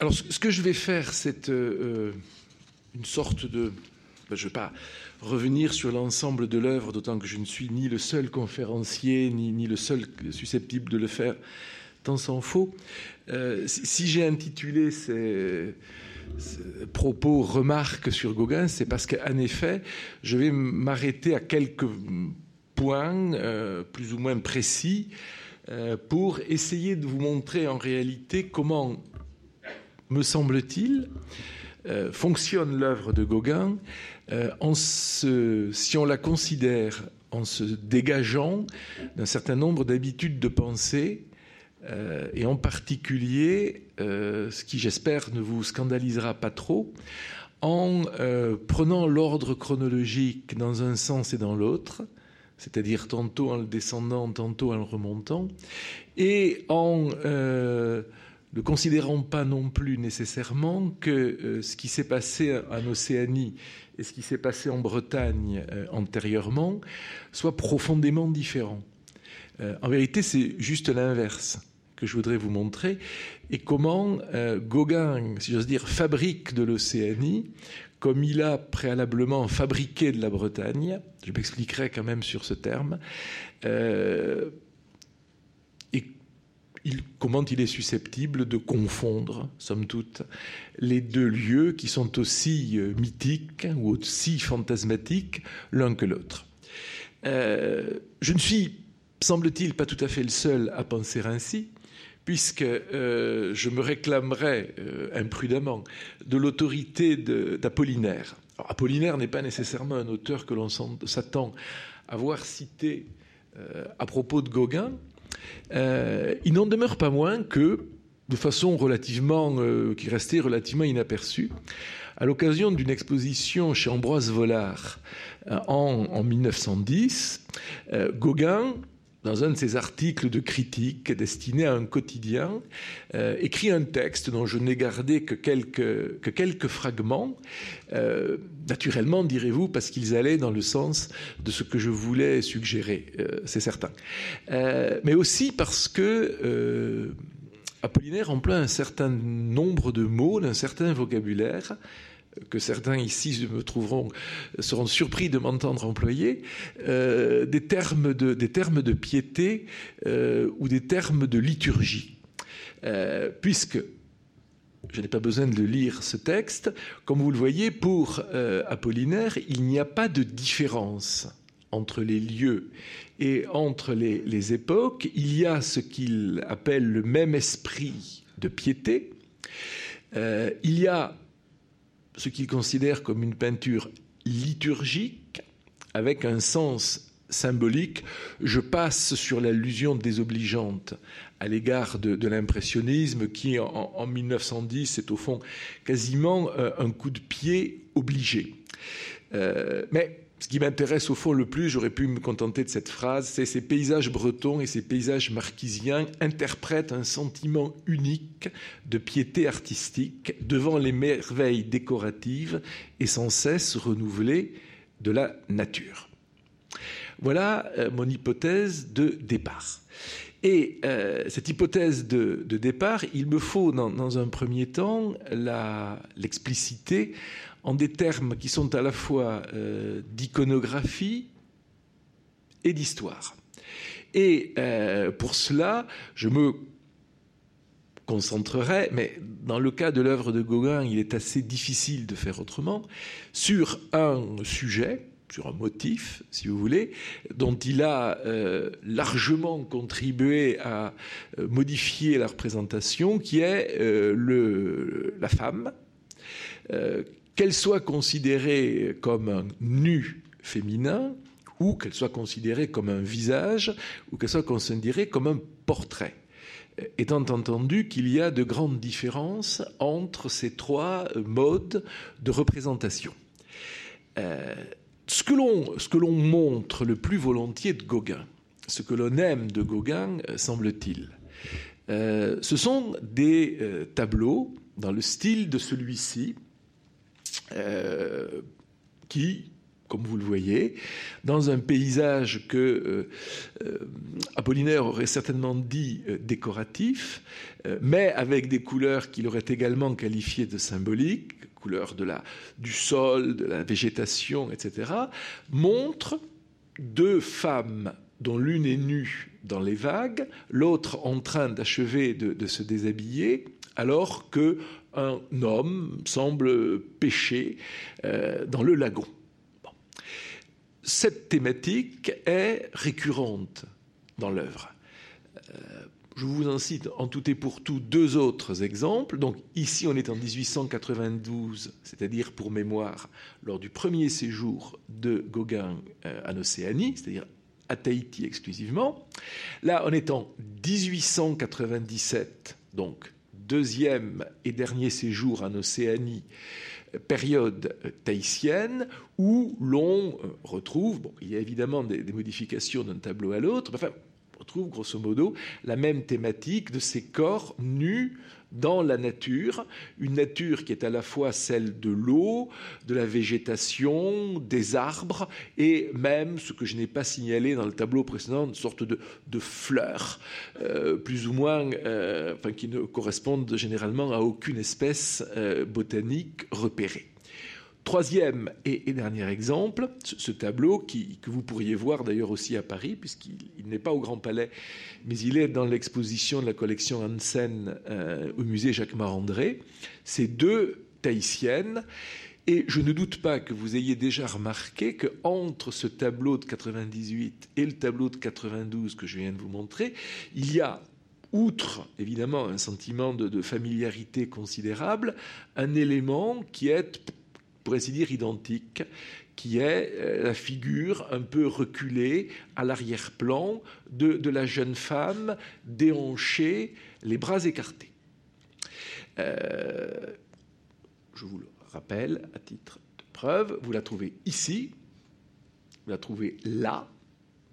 alors, ce que je vais faire, c'est une sorte de. Ben, je ne vais pas revenir sur l'ensemble de l'œuvre, d'autant que je ne suis ni le seul conférencier, ni, ni le seul susceptible de le faire, tant s'en faut. si j'ai intitulé ces propos, remarques sur Gauguin, c'est parce qu'en effet, je vais m'arrêter à quelques points euh, plus ou moins précis euh, pour essayer de vous montrer en réalité comment, me semble-t-il, euh, fonctionne l'œuvre de Gauguin en si on la considère en se dégageant d'un certain nombre d'habitudes de pensée euh, et en particulier, euh, ce qui j'espère ne vous scandalisera pas trop, en euh, prenant l'ordre chronologique dans un sens et dans l'autre, c'est-à-dire tantôt en le descendant, tantôt en le remontant, et en ne considérant pas non plus nécessairement que ce qui s'est passé en Océanie et ce qui s'est passé en Bretagne antérieurement soit profondément différent. en vérité, c'est juste l'inverse que je voudrais vous montrer, et comment euh, Gauguin, si j'ose dire, fabrique de l'Océanie, comme il a préalablement fabriqué de la Bretagne, je m'expliquerai quand même sur ce terme, euh, comment il est susceptible de confondre, somme toute, les deux lieux qui sont aussi euh, mythiques ou aussi fantasmatiques l'un que l'autre. je ne suis, semble-t-il, pas tout à fait le seul à penser ainsi puisque euh, je me réclamerais euh, imprudemment de l'autorité d'Apollinaire. Apollinaire n'est pas nécessairement un auteur que l'on s'attend à voir cité euh, à propos de Gauguin. Il n'en demeure pas moins que, de façon relativement, qui restait relativement inaperçue, à l'occasion d'une exposition chez Ambroise Vollard en, en 1910, Gauguin dans un de ses articles de critique destinés à un quotidien, euh, écrit un texte dont je n'ai gardé que quelques, que quelques fragments, euh, naturellement, direz-vous, parce qu'ils allaient dans le sens de ce que je voulais suggérer, euh, c'est certain. mais aussi parce que Apollinaire emploie un certain nombre de mots, un certain vocabulaire, que certains ici me trouveront, seront surpris de m'entendre employer, euh, des, termes de, des termes de piété euh, ou des termes de liturgie. Euh, puisque je n'ai pas besoin de lire ce texte, comme vous le voyez, pour Apollinaire, il n'y a pas de différence entre les lieux et entre les, les époques. Il y a ce qu'il appelle le même esprit de piété. il y a ce qu'il considère comme une peinture liturgique avec un sens symbolique. Je passe sur l'allusion désobligeante à l'égard de, l'impressionnisme qui, en, 1910, est au fond quasiment euh, un coup de pied obligé. Euh, mais ce qui m'intéresse au fond le plus, j'aurais pu me contenter de cette phrase, c'est ces paysages bretons et ces paysages marquisiens interprètent un sentiment unique de piété artistique devant les merveilles décoratives et sans cesse renouvelées de la nature. Voilà euh, mon hypothèse de départ. Et euh, cette hypothèse de, départ, il me faut dans, un premier temps l'expliciter en des termes qui sont à la fois euh, d'iconographie et d'histoire. Et euh, pour cela, je me concentrerai, mais dans le cas de l'œuvre de Gauguin, il est assez difficile de faire autrement, sur un sujet, sur un motif, si vous voulez, dont il a euh, largement contribué à modifier la représentation, qui est le, la femme, qu'elle soit considérée comme un nu féminin, ou qu'elle soit considérée comme un visage, ou qu'elle soit considérée comme un portrait. Étant entendu qu'il y a de grandes différences entre ces trois modes de représentation. Euh, ce que l'on montre le plus volontiers de Gauguin, ce que l'on aime de Gauguin, euh, semble-t-il, euh, ce sont des tableaux dans le style de celui-ci, qui comme vous le voyez, dans un paysage que euh, euh, Apollinaire aurait certainement dit euh, décoratif, mais avec des couleurs qu'il aurait également qualifiées de symboliques, couleurs de la, du sol, de la végétation, etc., montre deux femmes dont l'une est nue dans les vagues, l'autre en train d'achever de se déshabiller, alors que un homme semble pêcher dans le lagon cette thématique est récurrente dans l'œuvre. Euh, je vous en cite en tout et pour tout deux autres exemples. Donc ici, on est en 1892, c'est-à-dire pour mémoire, lors du premier séjour de Gauguin euh, en Océanie, c'est-à-dire à Tahiti exclusivement. Là, on est en 1897, donc deuxième et dernier séjour en Océanie période tahitienne où l'on euh, retrouve, bon, il y a évidemment des, modifications d'un tableau à l'autre, enfin, on retrouve grosso modo la même thématique de ces corps nus dans la nature, une nature qui est à la fois celle de l'eau, de la végétation, des arbres, et même, ce que je n'ai pas signalé dans le tableau précédent, une sorte de, fleurs, euh, plus ou moins, euh, enfin, qui ne correspondent généralement à aucune espèce euh, botanique repérée. Troisième et, dernier exemple, ce, tableau que vous pourriez voir d'ailleurs aussi à Paris, puisqu'il n'est pas au Grand Palais, mais il est dans l'exposition de la collection Hansen euh, au musée Jacques Marandré. C'est deux Tahitiennes. Et je ne doute pas que vous ayez déjà remarqué qu'entre ce tableau de 98 et le tableau de 92 que je viens de vous montrer, il y a outre évidemment un sentiment de familiarité considérable, un élément qui est pour ainsi dire, identique, qui est euh, la figure un peu reculée à l'arrière-plan de, la jeune femme déhanchée, les bras écartés. Euh, je vous le rappelle à titre de preuve, vous la trouvez ici, vous la trouvez là,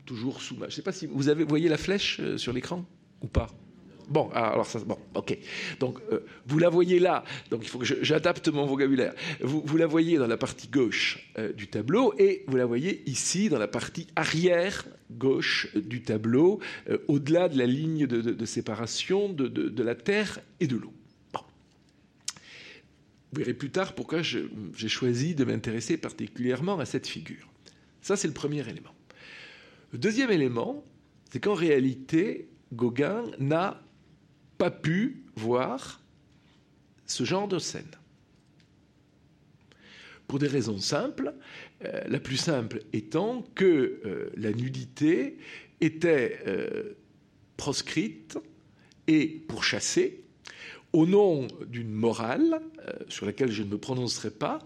toujours sous ma. Je ne sais pas si vous avez, voyez la flèche euh, sur l'écran ou pas? Bon, ah, alors ça, bon, ok. Donc, euh, vous la voyez là. Donc, il faut que j'adapte mon vocabulaire. Vous, la voyez dans la partie gauche euh, du tableau et vous la voyez ici dans la partie arrière gauche du tableau, euh, au-delà de la ligne de, séparation de, la terre et de l'eau. Bon. Vous verrez plus tard pourquoi j'ai choisi de m'intéresser particulièrement à cette figure. Ça, c'est le premier élément. Le deuxième élément, c'est qu'en réalité, Gauguin n'a pas pu voir ce genre de scène. Pour des raisons simples, euh, la plus simple étant que euh, la nudité était euh, proscrite et pourchassée au nom d'une morale sur laquelle je ne me prononcerai pas,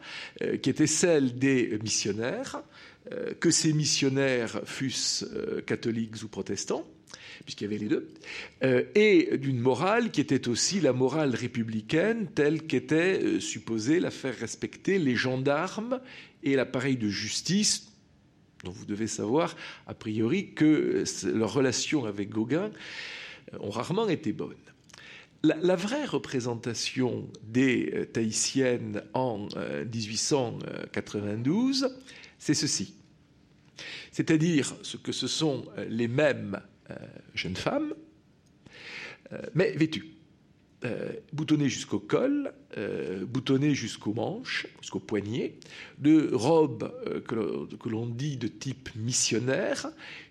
qui était celle des missionnaires, que ces missionnaires fussent catholiques ou protestants, puisqu'il y avait les deux, euh, et d'une morale qui était aussi la morale républicaine telle qu'était euh, supposée la faire respecter les gendarmes et l'appareil de justice dont vous devez savoir, a priori, que leurs relations avec Gauguin euh, ont rarement été bonnes. La, vraie représentation des Tahitiennes en 1892, c'est ceci. C'est-à-dire ce que ce sont les mêmes euh, jeune femme, euh, mais vêtue. Euh, boutonnée jusqu'au col, boutonnée jusqu'aux manches, jusqu'aux poignets, de robes que l'on dit de type missionnaire,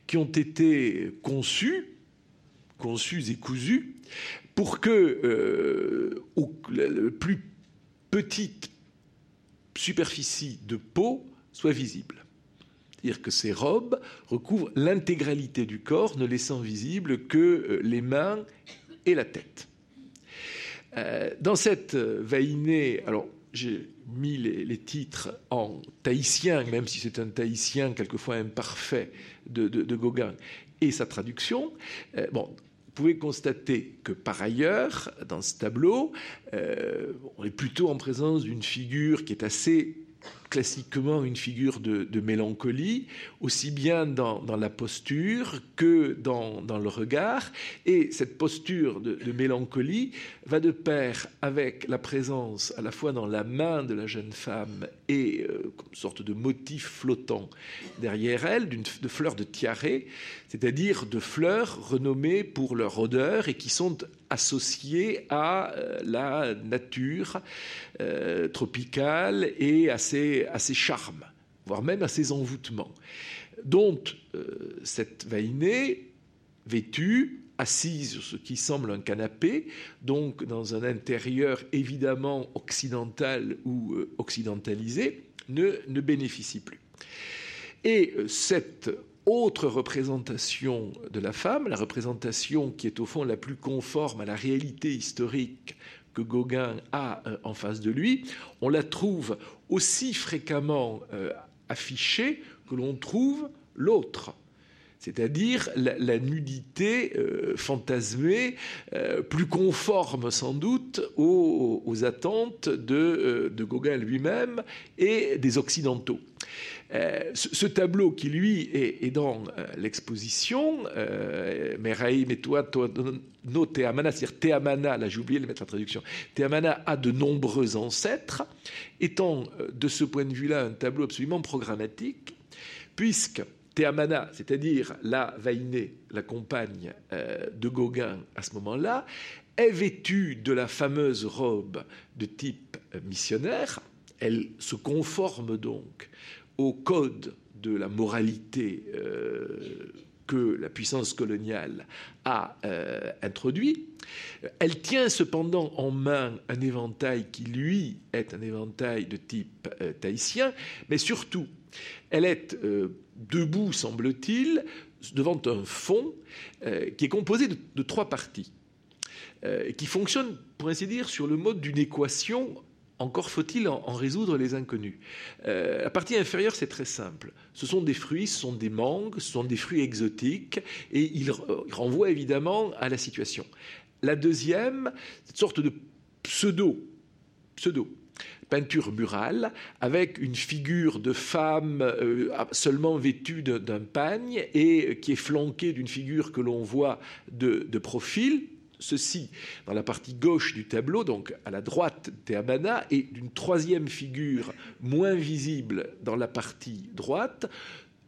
qui ont été conçues, conçues et cousues, pour que la plus petite superficie de peau soit visible. C'est-à-dire que ces robes recouvrent l'intégralité du corps, ne laissant visible que euh, les mains et la tête. Euh, dans cette euh, vainée, alors j'ai mis les, titres en tahitien, même si c'est un tahitien quelquefois imparfait de, Gauguin, et sa traduction. bon, vous pouvez constater que par ailleurs, dans ce tableau, on est plutôt en présence d'une figure qui est assez classiquement une figure de, mélancolie, aussi bien dans, la posture que dans, le regard. Et cette posture de, mélancolie va de pair avec la présence à la fois dans la main de la jeune femme et euh, une sorte de motif flottant derrière elle, de fleurs de tiare, c'est-à-dire de fleurs renommées pour leur odeur et qui sont associées à euh, la nature euh, tropicale et à ses, charmes, voire même à ses envoûtements. Dont euh, cette vainée, vêtue, assise sur ce qui semble un canapé, donc dans un intérieur évidemment occidental ou occidentalisé, ne, ne bénéficie plus. Et cette autre représentation de la femme, la représentation qui est au fond la plus conforme à la réalité historique que Gauguin a euh, en face de lui, on la trouve aussi fréquemment euh, affichée que l'on trouve l'autre c'est-à-dire la, nudité euh, fantasmée, plus conforme sans doute aux, attentes de, de Gauguin lui-même et des Occidentaux. Euh, ce, tableau qui, lui, est, dans euh, l'exposition, euh, Meraï, toi, no Teamana, c'est-à-dire Teamana, là j'ai oublié de mettre la traduction, Teamana a de nombreux ancêtres, étant de ce point de vue-là un tableau absolument programmatique, puisque Teamana, c'est-à-dire la Vainée, la compagne de Gauguin à ce moment-là, est vêtue de la fameuse robe de type missionnaire. Elle se conforme donc au code de la moralité euh, que la puissance coloniale a euh, introduit. Elle tient cependant en main un éventail qui, lui, est un éventail de type euh, tahitien, mais surtout, elle est debout, semble-t-il, devant un fond qui est composé de, trois parties, qui fonctionne, pour ainsi dire, sur le mode d'une équation encore faut-il en, résoudre les inconnus. Euh, la partie inférieure, c'est très simple. Ce sont des fruits, ce sont des mangues, ce sont des fruits exotiques, et ils, renvoient évidemment à la situation. La deuxième, cette sorte de pseudo, pseudo peinture murale avec une figure de femme euh, seulement vêtue d'un pagne et qui est flanquée d'une figure que l'on voit de profil, ceci dans la partie gauche du tableau, donc à la droite Théamana, et d'une troisième figure moins visible dans la partie droite,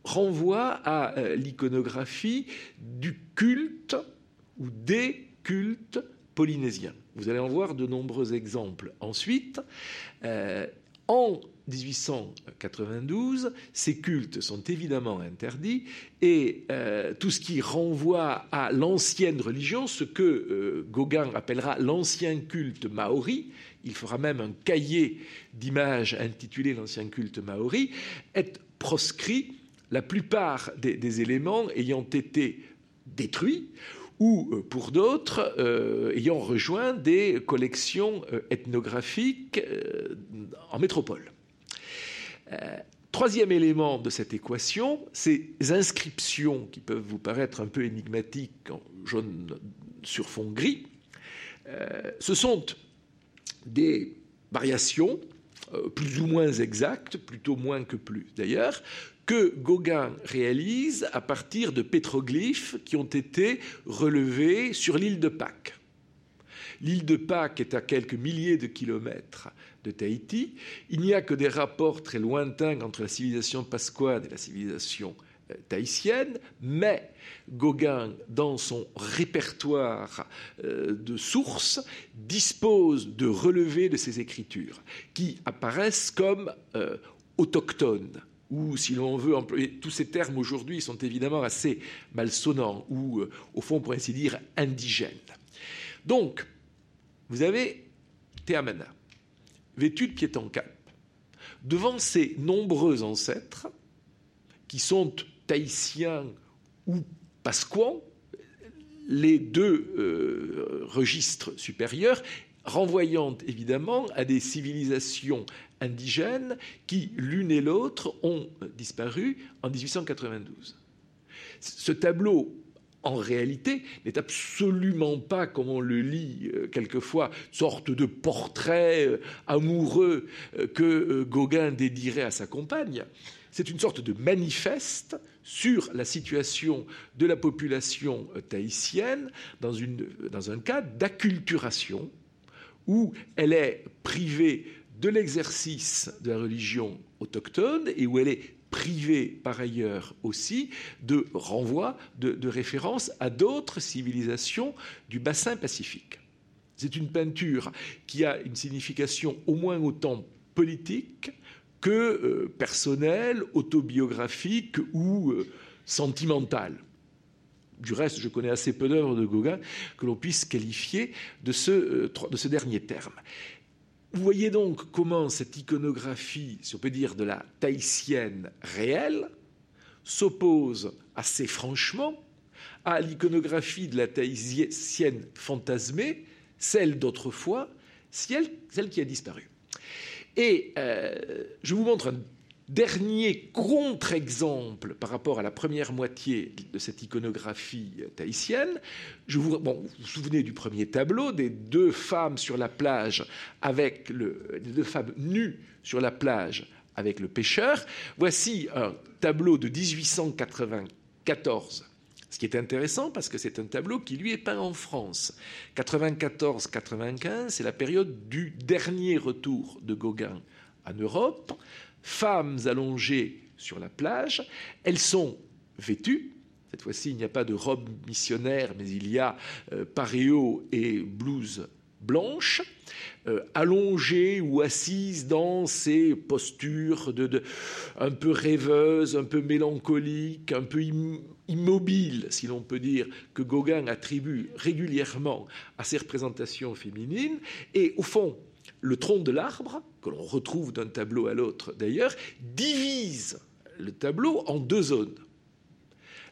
renvoie à euh, l'iconographie du culte ou des cultes polynésiens. Vous allez en voir de nombreux exemples. Ensuite, euh, en 1892, ces cultes sont évidemment interdits et euh, tout ce qui renvoie à l'ancienne religion, ce que euh, Gauguin appellera l'ancien culte maori, il fera même un cahier d'images intitulé L'ancien culte maori, est proscrit, la plupart des éléments ayant été détruits ou euh, pour d'autres ayant rejoint des collections ethnographiques en métropole. Euh, troisième élément de cette équation, ces inscriptions qui peuvent vous paraître un peu énigmatiques en jaune sur fond gris. Euh, ce sont des variations euh, plus ou moins exactes, plutôt moins que plus d'ailleurs, que Gauguin réalise à partir de pétroglyphes qui ont été relevés sur l'île de Pâques. L'île de Pâques est à quelques milliers de kilomètres de Tahiti. Il n'y a que des rapports très lointains entre la civilisation pasquade et la civilisation euh, tahitienne, mais Gauguin, dans son répertoire euh, de sources, dispose de relevés de ces écritures qui apparaissent comme euh, autochtones ou si l'on veut employer tous ces termes aujourd'hui sont évidemment assez malsonnants ou au fond pour ainsi dire indigènes. Donc, vous avez Théamana, vêtu de pied en devant ses nombreux ancêtres, qui sont tahitiens ou pasquans, les deux euh, registres supérieurs, renvoyant évidemment à des civilisations indigènes qui, l'une et l'autre, ont disparu en 1892. Ce tableau en réalité, n'est absolument pas, comme on le lit euh, quelquefois, sorte de portrait euh, amoureux euh, que Gauguin dédirait à sa compagne. C'est une sorte de manifeste sur la situation de la population tahitienne dans, dans un cas d'acculturation où elle est privée de l'exercice de la religion autochtone et où elle est privée par ailleurs aussi de renvoi, de, référence à d'autres civilisations du bassin pacifique. C'est une peinture qui a une signification au moins autant politique que euh, personnelle, autobiographique ou euh, sentimentale. Du reste, je connais assez peu d'œuvres de Gauguin que l'on puisse qualifier de ce, euh, de ce dernier terme. Vous voyez donc comment cette iconographie, si on peut dire, de la tahitienne réelle, s'oppose assez franchement à l'iconographie de la tahitienne fantasmée, celle d'autrefois, celle, qui a disparu. Et euh, je vous montre un Dernier contre-exemple par rapport à la première moitié de cette iconographie tahitienne. Je vous, vous vous souvenez du premier tableau des deux femmes sur la plage avec le, deux femmes nues sur la plage avec le pêcheur. Voici un tableau de 1894 ce qui est intéressant parce que c'est un tableau qui lui est peint en France. 94-95, c'est la période du dernier retour de Gauguin en Europe femmes allongées sur la plage. Elles sont vêtues. Cette fois-ci, il n'y a pas de robe missionnaire, mais il y a euh, et blouse blanche, euh, allongées ou assises dans ces postures de, un peu rêveuses, un peu mélancoliques, un peu immobiles, si l'on peut dire, que Gauguin attribue régulièrement à ces représentations féminines. Et au fond, le tronc de l'arbre, que l'on retrouve d'un tableau à l'autre d'ailleurs, divise le tableau en deux zones.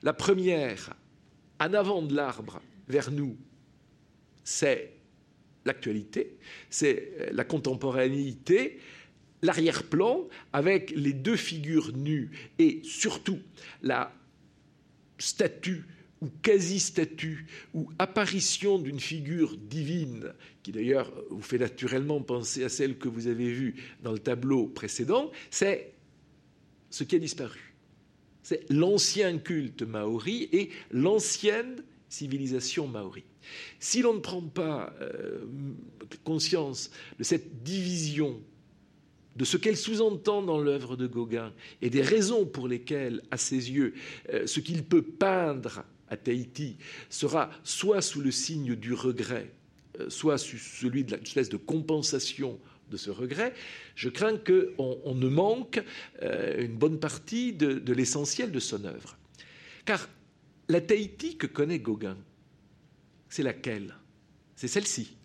La première, en avant de l'arbre, vers nous, c'est l'actualité, c'est la contemporanéité, l'arrière-plan avec les deux figures nues et surtout la statue ou quasi-statue ou apparition d'une figure divine, qui d'ailleurs vous fait naturellement penser à celle que vous avez vue dans le tableau précédent, c'est ce qui a disparu. C'est l'ancien culte maori et l'ancienne civilisation maori. Si l'on ne prend pas euh, conscience de cette division de ce qu'elle sous-entend dans l'œuvre de Gauguin et des raisons pour lesquelles, à ses yeux, euh, ce qu'il peut peindre à Tahiti sera soit sous le signe du regret, euh, soit sous celui de l'espèce de compensation de ce regret, je crains qu'on on ne manque euh, une bonne partie de, l'essentiel de son œuvre. Car la Tahiti que connaît Gauguin, c'est laquelle? C'est celle-ci.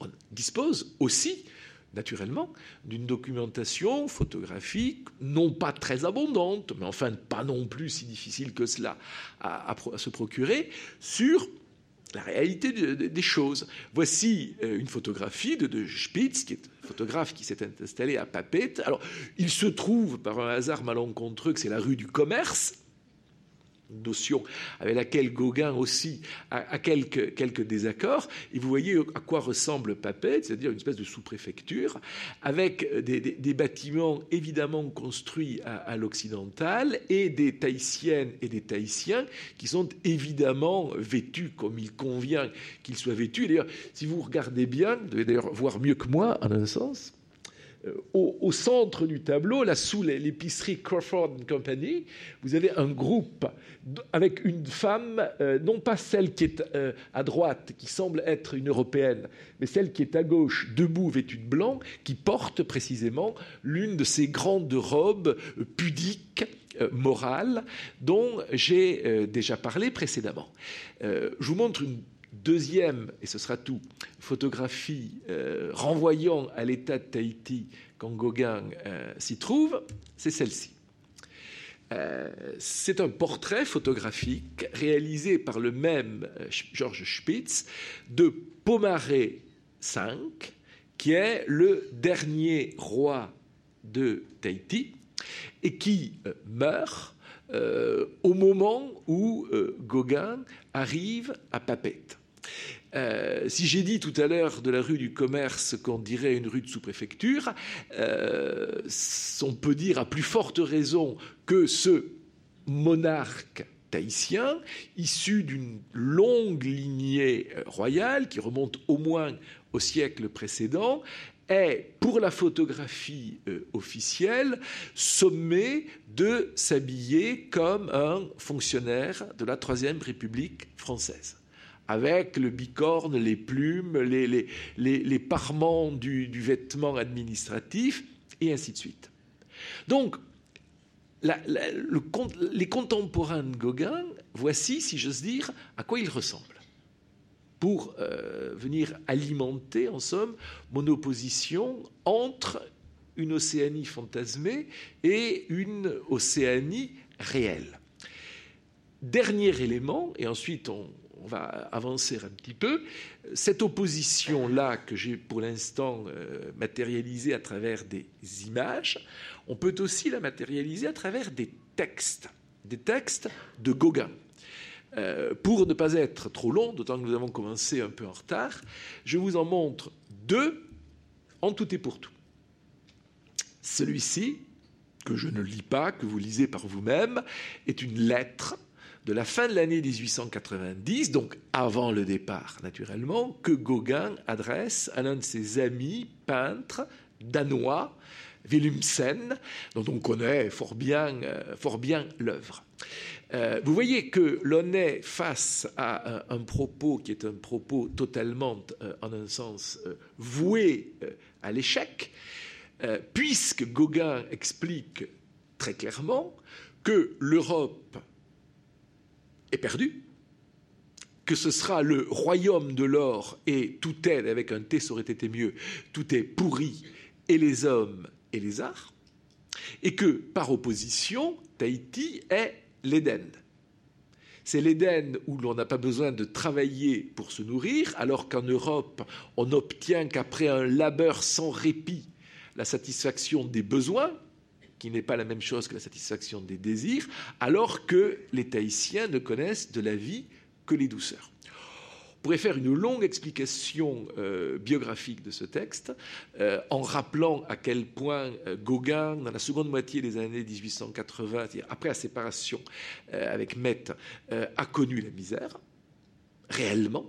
On dispose aussi naturellement, d'une documentation photographique non pas très abondante, mais enfin pas non plus si difficile que cela à, se procurer, sur la réalité des choses. Voici euh, une photographie de, de, Spitz, qui est photographe qui s'est installé à Papette. Alors, il se trouve, par un hasard malencontreux, que c'est la rue du commerce, notion avec laquelle Gauguin aussi a, quelques, quelques, désaccords. Et vous voyez à quoi ressemble Papette, c'est-à-dire une espèce de sous-préfecture, avec des, bâtiments évidemment construits à, l'occidental et des Tahitiennes et des Tahitiens qui sont évidemment vêtus comme il convient qu'ils soient vêtus. D'ailleurs, si vous regardez bien, vous devez d'ailleurs voir mieux que moi en un sens, euh, au, centre du tableau, là sous l'épicerie Crawford Company, vous avez un groupe avec une femme, euh, non pas celle qui est euh, à droite, qui semble être une européenne, mais celle qui est à gauche, debout, vêtue de blanc, qui porte précisément l'une de ces grandes robes pudiques morales dont j'ai déjà parlé précédemment. je vous montre une Deuxième, et ce sera tout, photographie euh, renvoyant à l'état de Tahiti quand Gauguin euh, s'y trouve, c'est celle-ci. Euh, c'est un portrait photographique réalisé par le même Georges Spitz de Pomaré V, qui est le dernier roi de Tahiti et qui meurt au moment où Gauguin arrive à Papette. Euh, si j'ai dit tout à l'heure de la rue du commerce qu'on dirait une rue de sous-préfecture, on peut dire à plus forte raison que ce monarque tahitien, issu d'une longue lignée royale qui remonte au moins au siècle précédent, est, pour la photographie euh, officielle, sommé de s'habiller comme un fonctionnaire de la Troisième République française avec le bicorne, les plumes, les, parements du, vêtement administratif, et ainsi de suite. Donc, les contemporains de Gauguin, voici, si j'ose dire, à quoi ils ressemblent pour euh, venir alimenter, en somme, mon opposition entre une Océanie fantasmée et une Océanie réelle. Dernier élément, et ensuite on, va avancer un petit peu, cette opposition-là que j'ai pour l'instant euh, matérialisée à travers des images, on peut aussi la matérialiser à travers des textes, des textes de Gauguin. Euh, pour ne pas être trop long, d'autant que nous avons commencé un peu en retard, je vous en montre deux en tout et pour tout. Celui-ci, que je ne lis pas, que vous lisez par vous-même, est une lettre de la fin de l'année 1890, donc avant le départ naturellement, que Gauguin adresse à l'un de ses amis peintres danois, Willumsen, dont on connaît fort bien, euh, fort bien l'œuvre. Euh, vous voyez que l'on est face à un, propos qui est un propos totalement, euh, en un sens, voué à l'échec, puisque Gauguin explique très clairement que l'Europe est perdue, que ce sera le royaume de l'or et tout est, avec un T ça aurait été mieux, tout est pourri, et les hommes et les arts, et que par opposition, Tahiti est l'Éden. C'est l'Éden où l'on n'a pas besoin de travailler pour se nourrir, alors qu'en Europe, on n'obtient qu'après un labeur sans répit la satisfaction des besoins, qui n'est pas la même chose que la satisfaction des désirs, alors que les Tahitiens ne connaissent de la vie que les douceurs. Pourrait faire une longue explication euh, biographique de ce texte euh, en rappelant à quel point euh, Gauguin, dans la seconde moitié des années 1880, après la séparation avec Met, a connu la misère, réellement,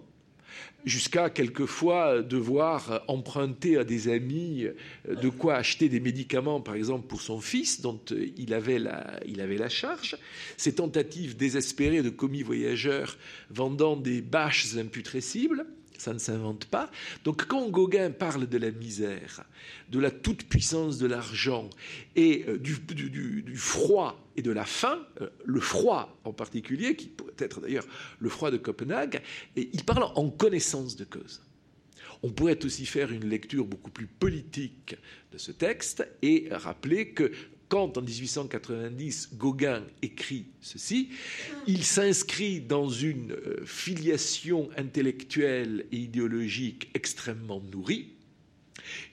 jusqu'à quelquefois devoir emprunter à des amis de quoi acheter des médicaments, par exemple pour son fils, dont il avait la, il avait la charge. Ces tentatives désespérées de commis voyageurs vendant des bâches imputrescibles, ça ne s'invente pas. Donc quand Gauguin parle de la misère, de la toute-puissance de l'argent et euh, du, froid et de la faim, euh, le froid en particulier, qui pourrait être d'ailleurs le froid de Copenhague, il parle en connaissance de cause. On pourrait aussi faire une lecture beaucoup plus politique de ce texte et rappeler que quand en 1890 Gauguin écrit ceci, il s'inscrit dans une euh, filiation intellectuelle et idéologique extrêmement nourrie,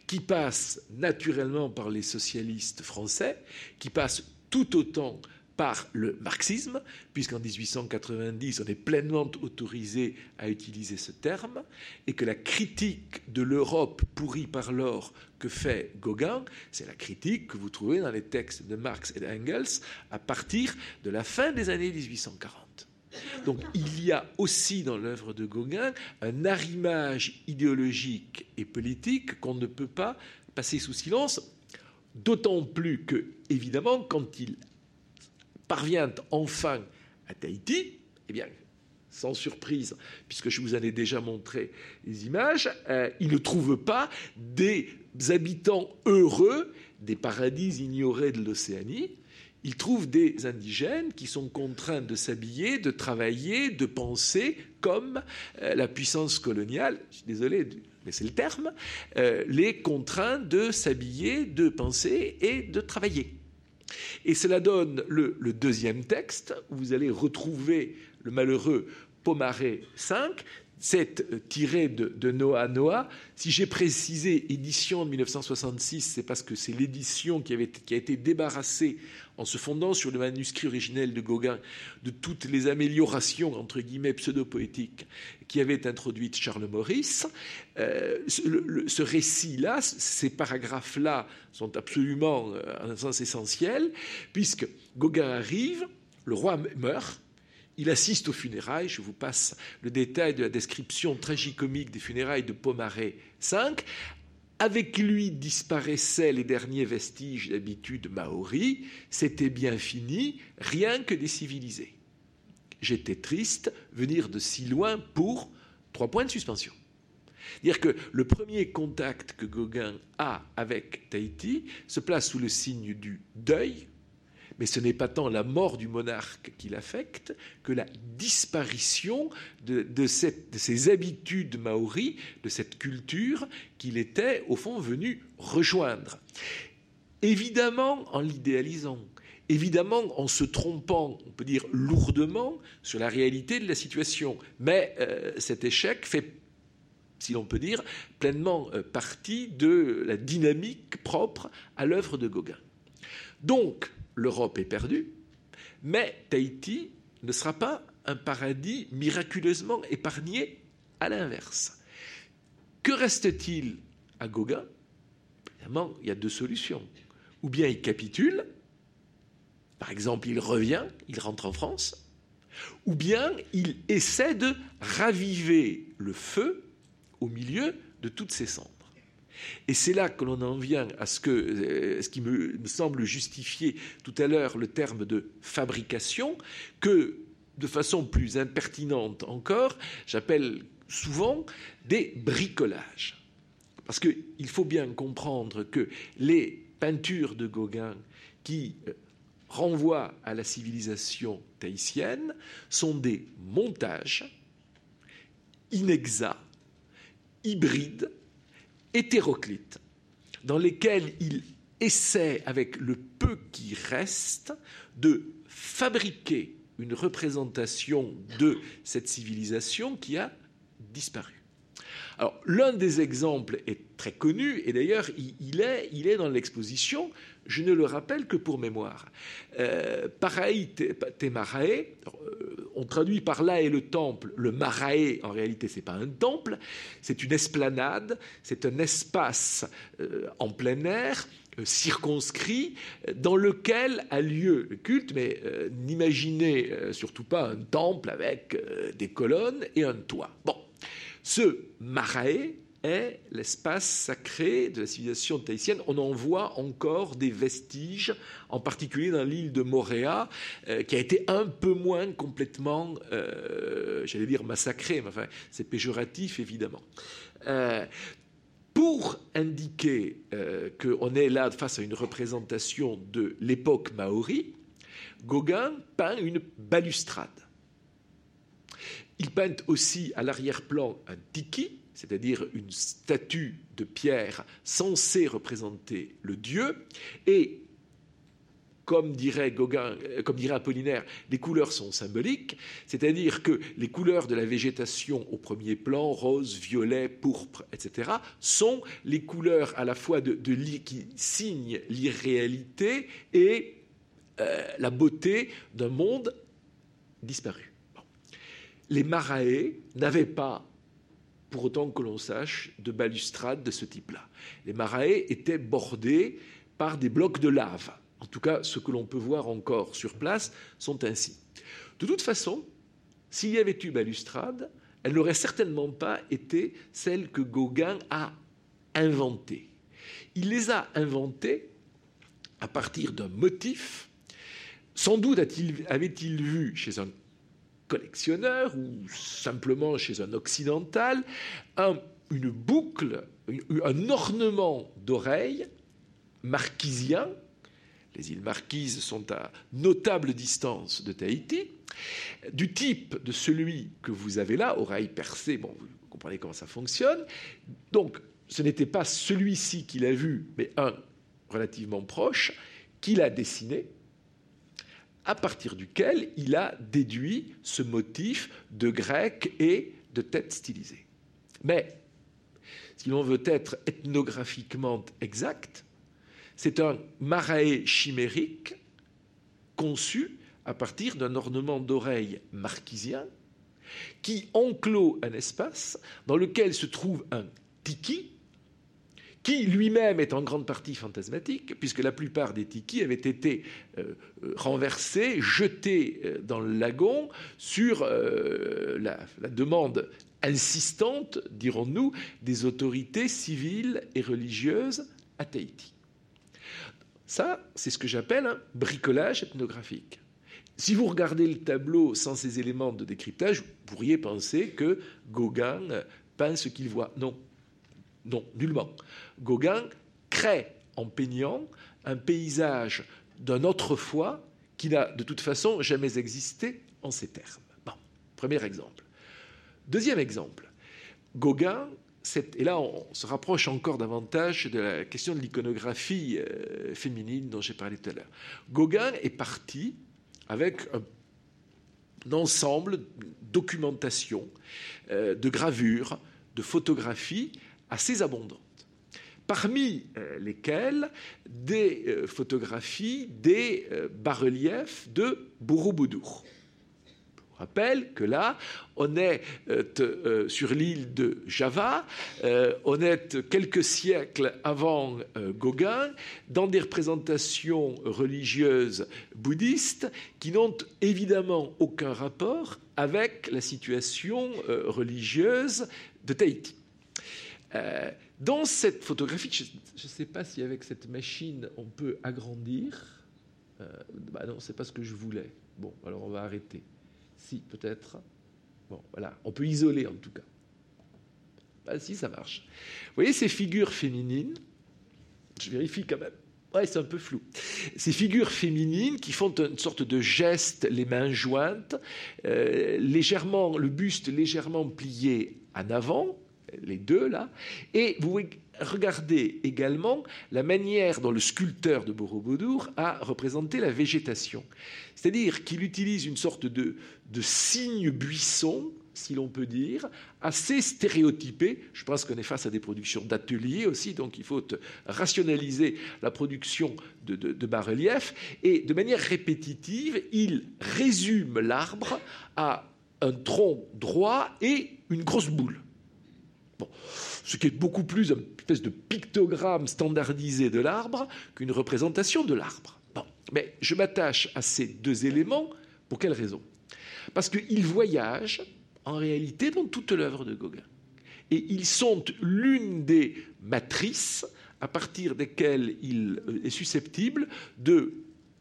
qui passe naturellement par les socialistes français, qui passe tout autant par le marxisme, puisqu'en 1890, on est pleinement autorisé à utiliser ce terme, et que la critique de l'Europe pourrie par l'or que fait Gauguin, c'est la critique que vous trouvez dans les textes de Marx et d'Engels à partir de la fin des années 1840. Donc il y a aussi dans l'œuvre de Gauguin un arrimage idéologique et politique qu'on ne peut pas passer sous silence, d'autant plus que, évidemment, quand il parvient enfin à Tahiti, eh bien, sans surprise, puisque je vous en ai déjà montré les images, euh, il ne trouve pas des habitants heureux des paradis ignorés de l'Océanie. Il trouve des indigènes qui sont contraints de s'habiller, de travailler, de penser comme euh, la puissance coloniale, je suis désolé, mais c'est le terme, euh, les contraint de s'habiller, de penser et de travailler. Et cela donne le, deuxième texte, où vous allez retrouver le malheureux Pomaré V, c'est euh, tiré de, Noah Noah. Si j'ai précisé édition de 1966, c'est parce que c'est l'édition qui, qui a été débarrassée en se fondant sur le manuscrit originel de Gauguin de toutes les améliorations, entre guillemets, pseudo-poétiques qui avaient introduites Charles Maurice. Euh, ce, récit-là, ces paragraphes-là sont absolument, euh, en un sens essentiel, puisque Gauguin arrive, le roi meurt, il assiste aux funérailles. Je vous passe le détail de la description tragicomique des funérailles de Pomaré V. Avec lui disparaissaient les derniers vestiges d'habitude maori. C'était bien fini, rien que des civilisés. J'étais triste venir de si loin pour trois points de suspension. Dire que le premier contact que Gauguin a avec Tahiti se place sous le signe du deuil, mais ce n'est pas tant la mort du monarque qui l'affecte que la disparition de, ses habitudes maoris, de cette culture qu'il était au fond venu rejoindre. Évidemment en l'idéalisant, évidemment en se trompant, on peut dire lourdement, sur la réalité de la situation. Mais euh, cet échec fait si l'on peut dire, pleinement euh, partie de la dynamique propre à l'œuvre de Gauguin. Donc, l'Europe est perdue, mais Tahiti ne sera pas un paradis miraculeusement épargné à l'inverse. Que reste-t-il à Gauguin Évidemment, il y a deux solutions. Ou bien il capitule, par exemple, il revient, il rentre en France, ou bien il essaie de raviver le feu au milieu de toutes ces cendres. Et c'est là que l'on en vient à ce, que, euh, qui me, semble justifier tout à l'heure le terme de fabrication, que de façon plus impertinente encore, j'appelle souvent des bricolages. Parce qu'il faut bien comprendre que les peintures de Gauguin qui euh, renvoient à la civilisation tahitienne sont des montages inexacts, hybrides, hétéroclites, dans lesquels il essaie, avec le peu qui reste, de fabriquer une représentation de cette civilisation qui a disparu. L'un des exemples est très connu, et d'ailleurs, il, il est dans l'exposition, je ne le rappelle que pour mémoire. Euh, Temarae, euh, on traduit par là et le temple. Le Marae, en réalité, ce n'est pas un temple, c'est une esplanade, c'est un espace euh, en plein air, circonscrit, dans lequel a lieu le culte, mais n'imaginez surtout pas un temple avec des colonnes et un toit. Bon, ce Marae est l'espace sacré de la civilisation tahitienne. On en voit encore des vestiges, en particulier dans l'île de Moréa, euh, qui a été un peu moins complètement, euh, j'allais dire, massacrée, mais c'est péjoratif, évidemment. Euh, pour indiquer qu'on est là face à une représentation de l'époque maori, Gauguin peint une balustrade. Il peint aussi à l'arrière-plan un tiki, c'est-à-dire une statue de pierre censée représenter le dieu, et comme dirait Gauguin, euh, comme dirait Apollinaire, les couleurs sont symboliques, c'est-à-dire que les couleurs de la végétation au premier plan, rose, violet, pourpre, etc., sont les couleurs à la fois qui signent l'irréalité et euh, la beauté d'un monde disparu les Marae n'avaient pas, pour autant que l'on sache, de balustrade de ce type-là. Les Marae étaient bordés par des blocs de lave. En tout cas, ce que l'on peut voir encore sur place sont ainsi. De toute façon, s'il y avait eu balustrade, elle n'aurait certainement pas été celle que Gauguin a inventée. Il les a inventées à partir d'un motif. Sans doute avait-il vu chez un collectionneur ou simplement chez un occidental, une boucle, un ornement d'oreille marquisien. Les îles Marquises sont à notable distance de Tahiti, du type de celui que vous avez là, oreille percée, bon, vous comprenez comment ça fonctionne. Donc, ce n'était pas celui-ci qu'il a vu, mais un relativement proche, qu'il a dessiné, à partir duquel il a déduit ce motif de grec et de tête stylisée. Mais, si l'on veut être ethnographiquement exact, c'est un marae chimérique conçu à partir d'un ornement d'oreille marquisien qui enclôt un espace dans lequel se trouve un tiki, qui lui-même est en grande partie fantasmatique, puisque la plupart des tikis avaient été euh, euh, renversés, jetés euh, dans le lagon sur la, la, demande insistante, dirons-nous, des autorités civiles et religieuses à Tahiti. Ça, c'est ce que j'appelle un bricolage ethnographique. Si vous regardez le tableau sans ces éléments de décryptage, vous pourriez penser que Gauguin peint ce qu'il voit. Non, non, nullement. Gauguin crée en peignant un paysage d'un autrefois qui n'a de toute façon jamais existé en ces termes. Bon, premier exemple. Deuxième exemple. Gauguin, et là on se rapproche encore davantage de la question de l'iconographie euh, féminine dont j'ai parlé tout à l'heure. Gauguin est parti avec un, ensemble de documentation, euh, de gravures, de photographies assez abondantes. Parmi euh, lesquelles des euh, photographies des bas-reliefs de Borobudur rappelle que là, on est euh, euh, sur l'île de Java, euh, on est quelques siècles avant Gauguin, dans des représentations religieuses bouddhistes qui n'ont évidemment aucun rapport avec la situation religieuse de Tahiti. Dans cette photographie, je ne sais pas si avec cette machine on peut agrandir. bah non, c'est pas ce que je voulais. Bon, alors on va arrêter. Si, peut-être. Bon, voilà. On peut isoler en tout cas. Ah, si, ça marche. Vous voyez ces figures féminines? Je vérifie quand même. Ouais, c'est un peu flou. Ces figures féminines qui font une sorte de geste, les mains jointes, euh, légèrement, le buste légèrement plié en avant, les deux là, et vous regardez également la manière dont le sculpteur de Borobudur a représenté la végétation. C'est-à-dire qu'il utilise une sorte de, de signe buisson, si l'on peut dire, assez stéréotypé. Je pense qu'on est face à des productions d'ateliers aussi, donc il faut rationaliser la production de, de bas-relief. Et de manière répétitive, il résume l'arbre à un tronc droit et une grosse boule. Ce qui est beaucoup plus une espèce de pictogramme standardisé de l'arbre qu'une représentation de l'arbre. Mais je m'attache à ces deux éléments pour quelle raison? Parce qu'ils voyagent en réalité dans toute l'œuvre de Gauguin. Et ils sont l'une des matrices à partir desquelles il est susceptible de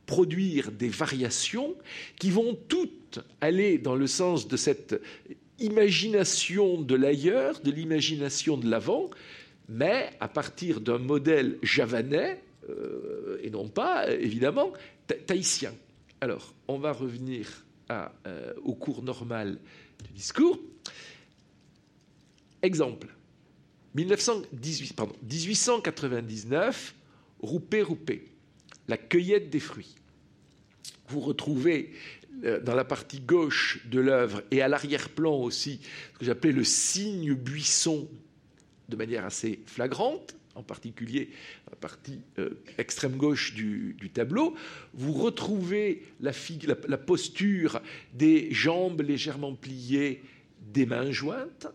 produire des variations qui vont toutes aller dans le sens de cette imagination de l'ailleurs, de l'imagination de l'avant, mais à partir d'un modèle javanais, euh, et non pas, évidemment, tahitien. Alors, on va revenir euh, au cours normal du discours. Exemple. 1918, pardon, 1899, Roupé Roupé, la cueillette des fruits. Vous retrouvez dans la partie gauche de l'œuvre et à l'arrière-plan aussi ce que j'appelais le signe buisson de manière assez flagrante, en particulier la partie euh, extrême gauche du, tableau, vous retrouvez la, posture des jambes légèrement pliées, des mains jointes,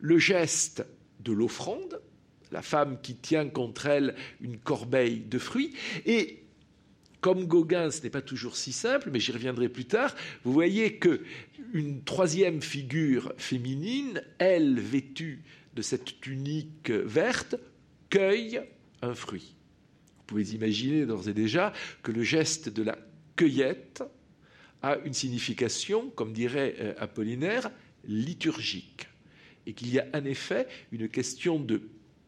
le geste de l'offrande, la femme qui tient contre elle une corbeille de fruits, et comme Gauguin, ce n'est pas toujours si simple, mais j'y reviendrai plus tard. Vous voyez que une troisième figure féminine, elle vêtue de cette tunique verte, cueille un fruit. Vous pouvez imaginer d'ores et déjà que le geste de la cueillette a une signification, comme dirait euh, Apollinaire, liturgique, et qu'il y a en effet une question de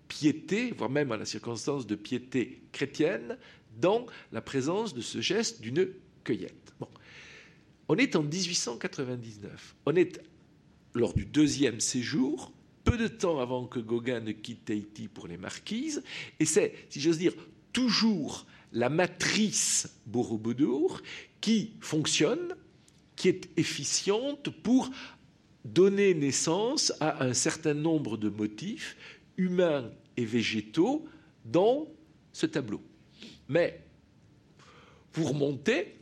piété, voire même à la circonstance de piété chrétienne, dans la présence de ce geste d'une cueillette. On est en 1899. On est lors du deuxième séjour, peu de temps avant que Gauguin ne quitte Tahiti pour les Marquises, et c'est, si j'ose dire, toujours la matrice Borobudur qui fonctionne, qui est efficiente pour donné naissance à un certain nombre de motifs humains et végétaux dans ce tableau. Mais vous remontez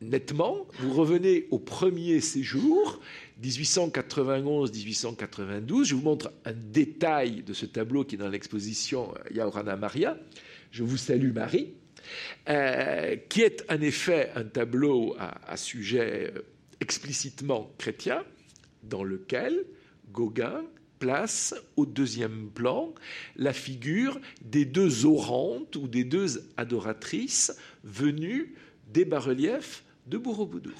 nettement, vous revenez au premier séjour, 1891-1892. Je vous montre un détail de ce tableau qui est dans l'exposition Yaurana Maria. Je vous salue Marie, euh, qui est en effet un tableau à, sujet euh, explicitement chrétien, dans lequel Gauguin place au deuxième plan la figure des deux orantes ou des deux adoratrices venues des bas-reliefs de Borobudur.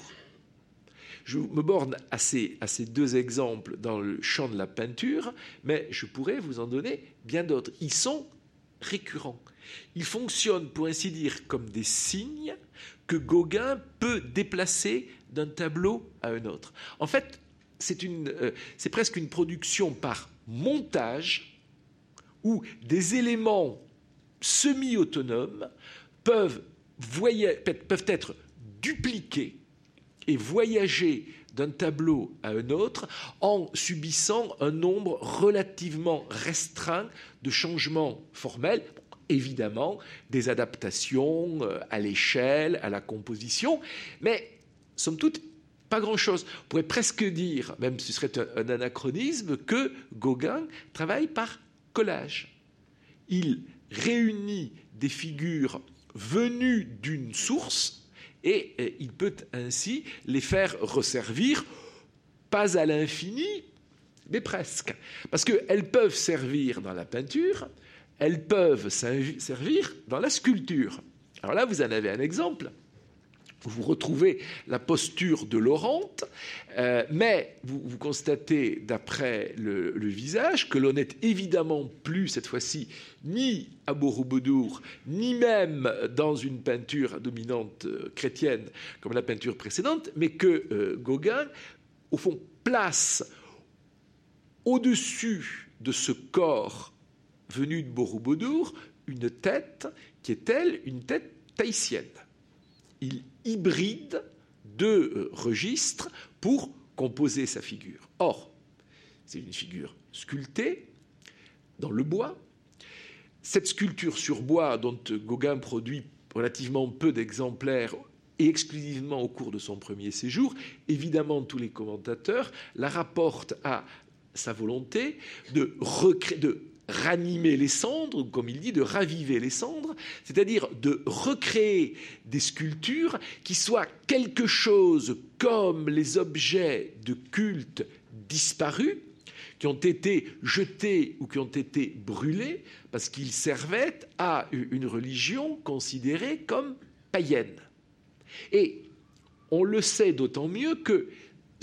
Je me borne à ces, à ces, deux exemples dans le champ de la peinture, mais je pourrais vous en donner bien d'autres. Ils sont récurrents. Ils fonctionnent, pour ainsi dire, comme des signes que Gauguin peut déplacer d'un tableau à un autre. En fait, c'est presque une production par montage où des éléments semi-autonomes peuvent, peuvent être dupliqués et voyager d'un tableau à un autre en subissant un nombre relativement restreint de changements formels, évidemment des adaptations euh, à l'échelle, à la composition, mais somme toute pas grand-chose. On pourrait presque dire, même ce serait un, anachronisme, que Gauguin travaille par collage. Il réunit des figures venues d'une source et, et il peut ainsi les faire resservir, pas à l'infini, mais presque. Parce qu'elles peuvent servir dans la peinture, elles peuvent servir dans la sculpture. Alors là, vous en avez un exemple vous retrouvez la posture de Laurente, euh, mais vous, constatez d'après le, visage que l'on n'est évidemment plus cette fois-ci ni à Borobudur, ni même dans une peinture dominante euh, chrétienne comme la peinture précédente, mais que euh, Gauguin, au fond, place au-dessus de ce corps venu de Borobudur une tête qui est elle une tête tahitienne. Il hybride deux euh, registres pour composer sa figure. Or, c'est une figure sculptée dans le bois. Cette sculpture sur bois dont Gauguin produit relativement peu d'exemplaires et exclusivement au cours de son premier séjour, évidemment tous les commentateurs la rapportent à sa volonté de, recréer, de ranimer les cendres, comme il dit, de raviver les cendres, c'est-à-dire de recréer des sculptures qui soient quelque chose comme les objets de culte disparus, qui ont été jetés ou qui ont été brûlés parce qu'ils servaient à une religion considérée comme païenne. Et on le sait d'autant mieux que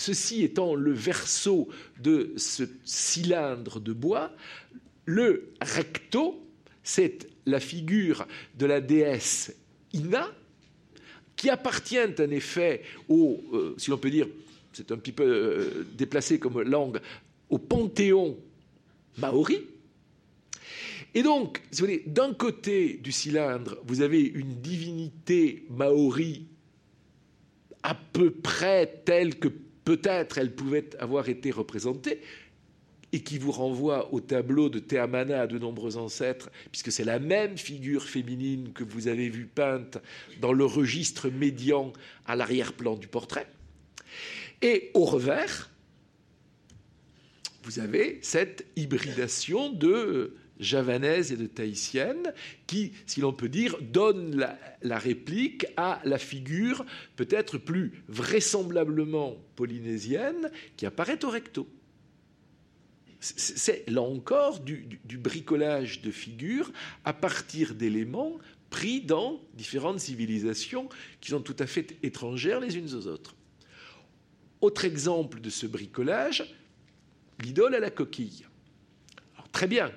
ceci étant le verso de ce cylindre de bois, le recto, c'est la figure de la déesse Ina, qui appartient en effet au, euh, si l'on peut dire, c'est un petit peu euh, déplacé comme langue, au panthéon maori. Et donc, si vous voulez, d'un côté du cylindre, vous avez une divinité maori à peu près telle que peut-être elle pouvait avoir été représentée, et qui vous renvoie au tableau de Théamana à de nombreux ancêtres, puisque c'est la même figure féminine que vous avez vue peinte dans le registre médian à l'arrière-plan du portrait. Et au revers, vous avez cette hybridation de javanaise et de tahitienne qui, si l'on peut dire, donne la, la, réplique à la figure peut-être plus vraisemblablement polynésienne qui apparaît au recto c'est là encore du, bricolage de figures à partir d'éléments pris dans différentes civilisations qui sont tout à fait étrangères les unes aux autres. Autre exemple de ce bricolage, l'idole à la coquille. très bien,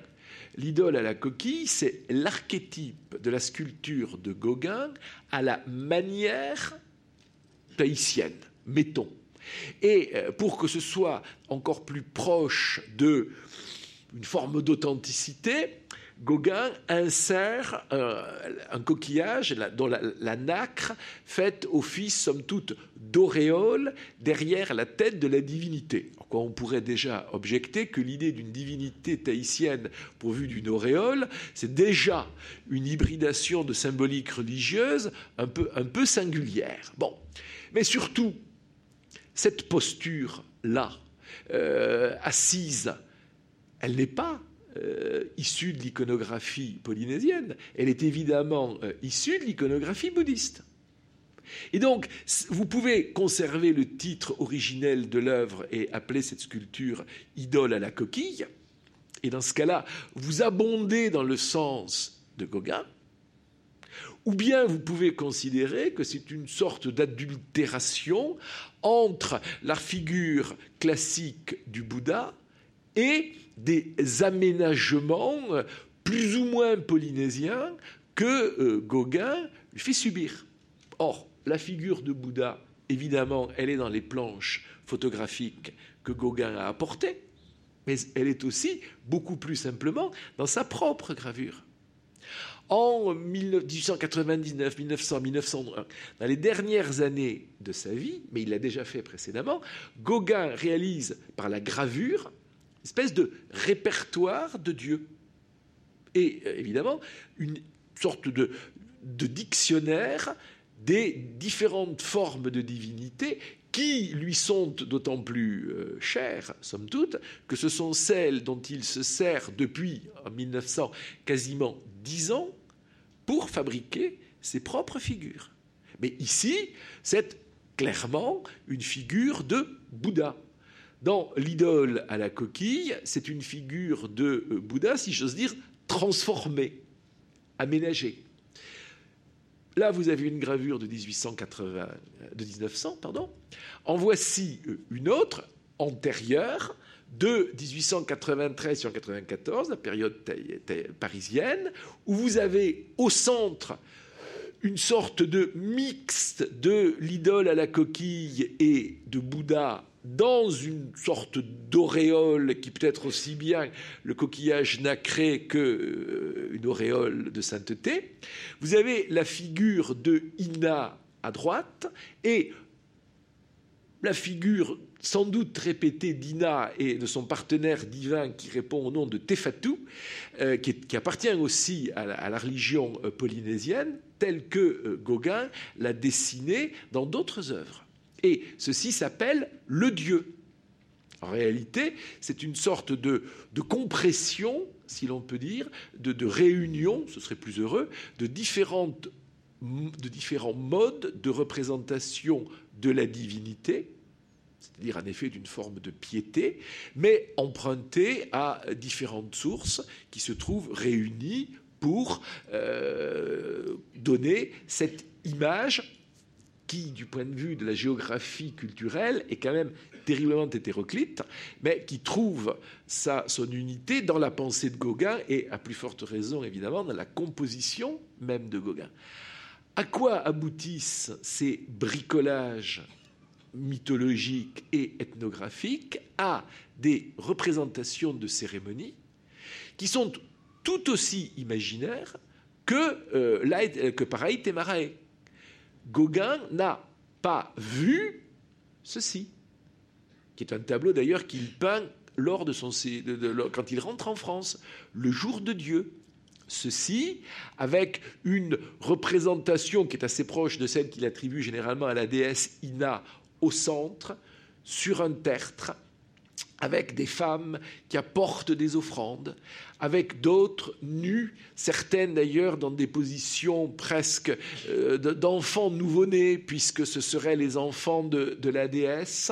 l'idole à la coquille, c'est l'archétype de la sculpture de Gauguin à la manière tahitienne, mettons. Et euh, pour que ce soit encore plus proche de une forme d'authenticité, Gauguin insère un, coquillage dont la, nacre fait office, somme toute, d'auréole derrière la tête de la divinité. on pourrait déjà objecter que l'idée d'une divinité tahitienne pourvue d'une auréole, c'est déjà une hybridation de symbolique religieuse un peu, un peu singulière. Bon. Mais surtout, cette posture-là, euh, assise, elle n'est pas euh, issue de l'iconographie polynésienne, elle est évidemment euh, issue de l'iconographie bouddhiste. Et donc, vous pouvez conserver le titre originel de l'œuvre et appeler cette sculpture idole à la coquille, et dans ce cas-là, vous abondez dans le sens de Gauguin, ou bien vous pouvez considérer que c'est une sorte d'adultération entre la figure classique du Bouddha et des aménagements plus ou moins polynésiens que euh, Gauguin lui fait subir. Or, la figure de Bouddha, évidemment, elle est dans les planches photographiques que Gauguin a apportées, mais elle est aussi beaucoup plus simplement dans sa propre gravure. En 1899, 1900, 1901, dans les dernières années de sa vie, mais il l'a déjà fait précédemment, Gauguin réalise par la gravure une espèce de répertoire de Dieu. Et euh, évidemment, une sorte de, dictionnaire des différentes formes de divinité qui lui sont d'autant plus euh, chères, somme toute, que ce sont celles dont il se sert depuis, en 1900, quasiment dix ans, pour fabriquer ses propres figures. Mais ici, c'est clairement une figure de Bouddha. Dans l'idole à la coquille, c'est une figure de euh, Bouddha, si j'ose dire, transformée, aménagée. Là, vous avez une gravure de, 1880, de 1900. Pardon. En voici euh, une autre, antérieure, de 1893-94, la période parisienne, où vous avez au centre une sorte de mixte de l'idole à la coquille et de Bouddha dans une sorte d'auréole qui peut être aussi bien le coquillage nacré que euh, une auréole de sainteté. Vous avez la figure de Ina à droite et la figure sans doute répétée d'Ina et de son partenaire divin qui répond au nom de Tefatu, euh, qui, appartient aussi à la, religion euh, polynésienne, telle que Gauguin l'a dessinée dans d'autres œuvres. Et ceci s'appelle le Dieu. En réalité, c'est une sorte de, compression, si l'on peut dire, de, réunion, ce serait plus heureux, de différents modes de représentation de la divinité, c'est-à-dire en effet d'une forme de piété, mais empruntée à différentes sources qui se trouvent réunies pour euh, donner cette image qui, du point de vue de la géographie culturelle, est quand même terriblement hétéroclite, mais qui trouve sa, son unité dans la pensée de Gauguin et, à plus forte raison, évidemment, dans la composition même de Gauguin. À quoi aboutissent ces bricolages mythologiques et ethnographiques À des représentations de cérémonies qui sont tout aussi imaginaires que, euh, que pareil Temarae. Gauguin n'a pas vu ceci, qui est un tableau d'ailleurs qu'il peint lors de son, quand il rentre en France, le jour de Dieu. Ceci avec une représentation qui est assez proche de celle qu'il attribue généralement à la déesse Ina au centre, sur un tertre, avec des femmes qui apportent des offrandes, avec d'autres nues, certaines d'ailleurs dans des positions presque euh, d'enfants nouveau-nés, puisque ce seraient les enfants de, la déesse,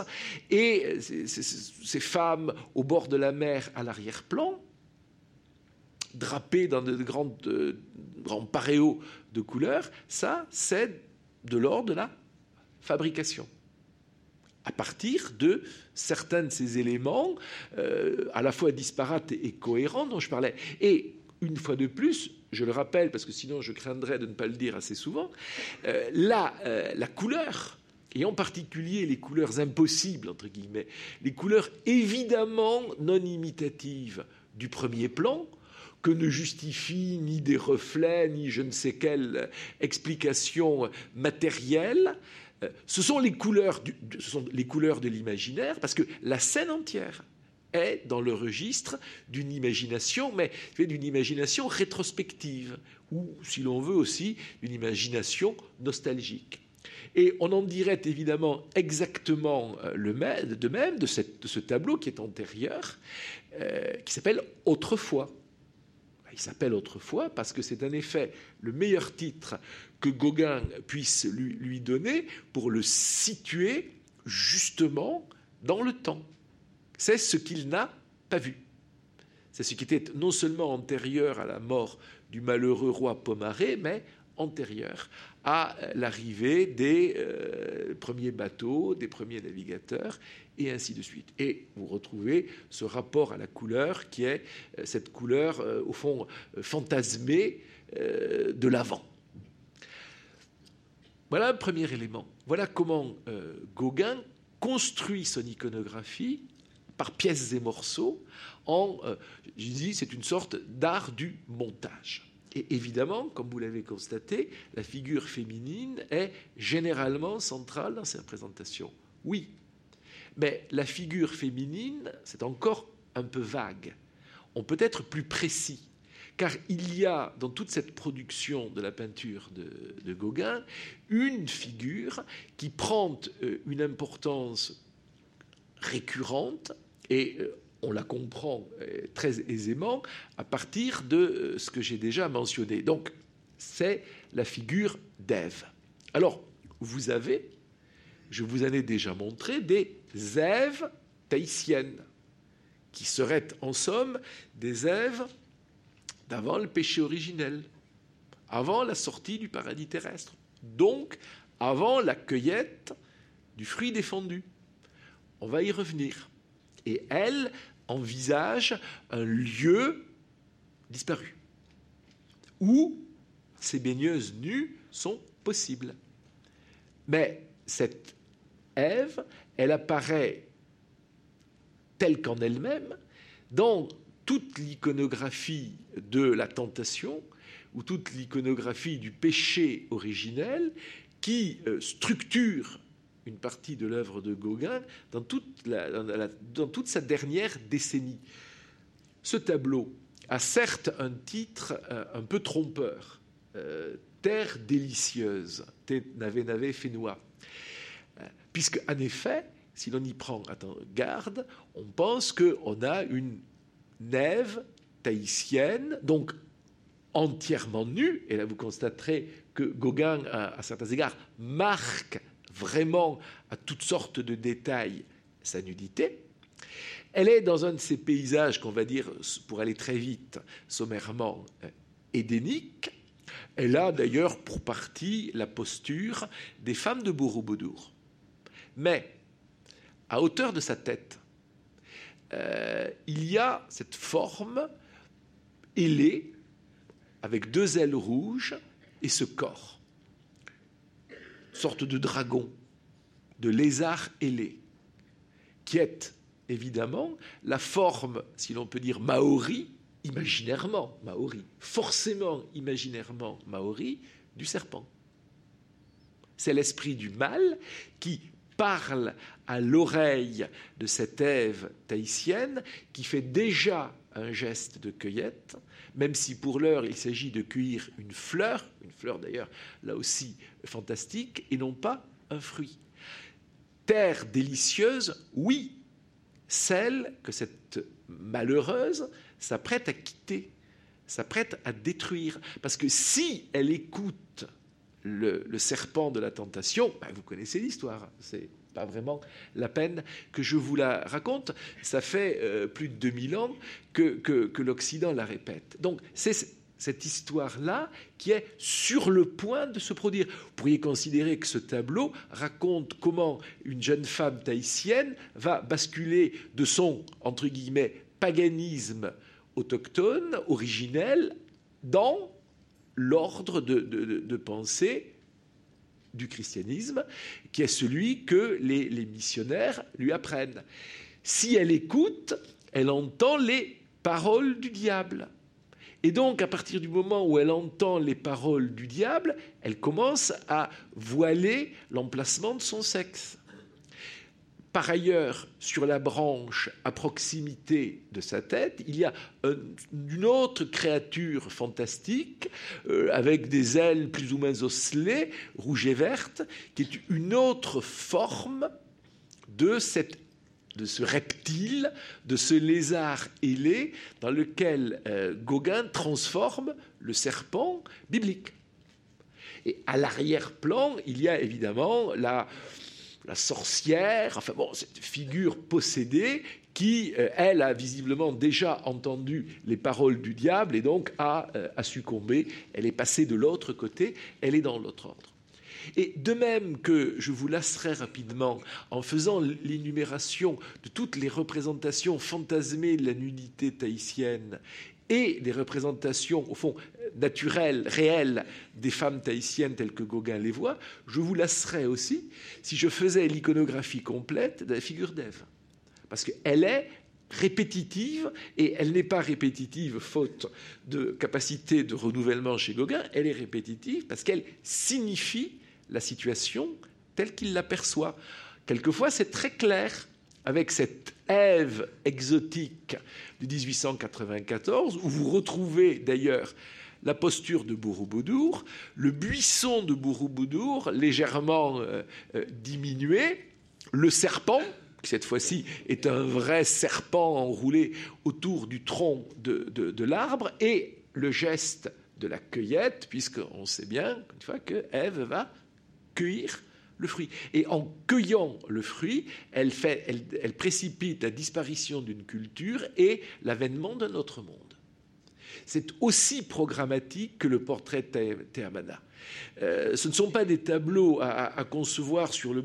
et ces femmes au bord de la mer à l'arrière-plan, drapées dans de grandes, euh, grands paréos de couleurs, ça, c'est de l'ordre de la fabrication à partir de certains de ces éléments, euh, à la fois disparates et cohérents dont je parlais. Et une fois de plus, je le rappelle, parce que sinon je craindrais de ne pas le dire assez souvent, euh, la, euh, la couleur, et en particulier les couleurs impossibles, entre guillemets, les couleurs évidemment non imitatives du premier plan, que ne justifie ni des reflets, ni je ne sais quelle explication matérielle. Euh, ce sont les couleurs, ce sont les couleurs de l'imaginaire, parce que la scène entière est dans le registre d'une imagination, mais d'une imagination rétrospective, ou, si l'on veut aussi, d'une imagination nostalgique. Et on en dirait évidemment exactement euh, le même, de même de, ce tableau qui est antérieur, euh, qui s'appelle Autrefois. Il s'appelle Autrefois parce que c'est en effet le meilleur titre que Gauguin puisse lui, donner pour le situer justement dans le temps. C'est ce qu'il n'a pas vu. C'est ce qui était non seulement antérieur à la mort du malheureux roi Pomaré, mais antérieur à l'arrivée des euh, premiers bateaux, des premiers navigateurs, et ainsi de suite. Et vous retrouvez ce rapport à la couleur qui est euh, cette couleur, euh, au fond, fantasmée de l'avant. Voilà un premier élément. Voilà comment Gauguin construit son iconographie par pièces et morceaux en, dis, c'est une sorte d'art du montage. Et évidemment, comme vous l'avez constaté, la figure féminine est généralement centrale dans ces représentations. Oui, mais la figure féminine, c'est encore un peu vague. On peut être plus précis, car il y a dans toute cette production de la peinture de, Gauguin une figure qui prend euh, une importance récurrente et euh, on la comprend euh, très aisément à partir de ce que j'ai déjà mentionné. Donc, c'est la figure d'Ève. Alors, vous avez, je vous en ai déjà montré, des Èves tahitiennes, qui seraient en somme des Èves d'avant le péché originel, avant la sortie du paradis terrestre, donc avant la cueillette du fruit défendu. On va y revenir. Et elles envisage un lieu disparu où ces baigneuses nues sont possibles. Mais cette Ève, elle apparaît telle qu'en elle-même dans toute l'iconographie de la tentation ou toute l'iconographie du péché originel qui euh, structure une partie de l'œuvre de Gauguin dans toute, sa dernière décennie. Ce tableau a certes un titre euh, un peu trompeur, euh, Terre délicieuse, Nave Nave Fénois, puisque en effet, si l'on y prend garde, on pense qu'on a une nève tahitienne, donc entièrement nue, et là vous constaterez que Gauguin, à certains égards, marque vraiment à toutes sortes de détails sa nudité. Elle est dans un de ces paysages qu'on va dire, pour aller très vite, sommairement euh, édéniques. Elle a d'ailleurs pour partie la posture des femmes de Borobudur. Mais à hauteur de sa tête, euh, il y a cette forme ailée avec deux ailes rouges et ce corps sorte de dragon, de lézard ailé, qui est évidemment la forme, si l'on peut dire, maori, imaginairement maori, forcément imaginairement maori, du serpent. C'est l'esprit du mal qui parle à l'oreille de cette Ève tahitienne qui fait déjà un geste de cueillette, même si pour l'heure il s'agit de cueillir une fleur, une fleur d'ailleurs là aussi fantastique, et non pas un fruit. Terre délicieuse, oui, celle que cette malheureuse s'apprête à quitter, s'apprête à détruire. Parce que si elle écoute le, serpent de la tentation, ben, vous connaissez l'histoire, c'est pas vraiment la peine que je vous la raconte. Ça fait euh, plus de 2000 ans que, que, l'Occident la répète. Donc c'est cette histoire-là qui est sur le point de se produire. Vous pourriez considérer que ce tableau raconte comment une jeune femme tahitienne va basculer de son, entre guillemets, paganisme autochtone, originel, dans l'ordre de, pensée du christianisme, qui est celui que les, missionnaires lui apprennent. Si elle écoute, elle entend les paroles du diable. Et donc, à partir du moment où elle entend les paroles du diable, elle commence à voiler l'emplacement de son sexe. Par ailleurs, sur la branche à proximité de sa tête, il y a une autre créature fantastique euh, avec des ailes plus ou moins osselées, rouges et vertes, qui est une autre forme de, ce reptile, de ce lézard ailé dans lequel euh, Gauguin transforme le serpent biblique. Et à l'arrière-plan, il y a évidemment la, la sorcière, enfin bon, cette figure possédée qui, euh, elle, a visiblement déjà entendu les paroles du diable et donc a, euh, a succombé. Elle est passée de l'autre côté, elle est dans l'autre ordre. Et de même que je vous lasserai rapidement en faisant l'énumération de toutes les représentations fantasmées de la nudité tahitienne et des représentations, au fond, naturelles, réelles des femmes tahitiennes telles que Gauguin les voit, je vous lasserai aussi si je faisais l'iconographie complète de la figure d'Ève. Parce qu'elle est répétitive, et elle n'est pas répétitive faute de capacité de renouvellement chez Gauguin, elle est répétitive parce qu'elle signifie la situation telle qu'il l'aperçoit. Quelquefois, c'est très clair avec cette Ève exotique de 1894, où vous retrouvez d'ailleurs la posture de Bourouboudour, le buisson de Bourouboudour légèrement euh, euh, diminué, le serpent, qui cette fois-ci est un vrai serpent enroulé autour du tronc de, l'arbre, et le geste de la cueillette, puisqu'on sait bien, une fois, que Ève va cueillir fruit. Et en cueillant le fruit, elle, précipite la disparition d'une culture et l'avènement d'un autre monde. C'est aussi programmatique que le portrait de Théamana. Euh, ce ne sont pas des tableaux à, concevoir sur le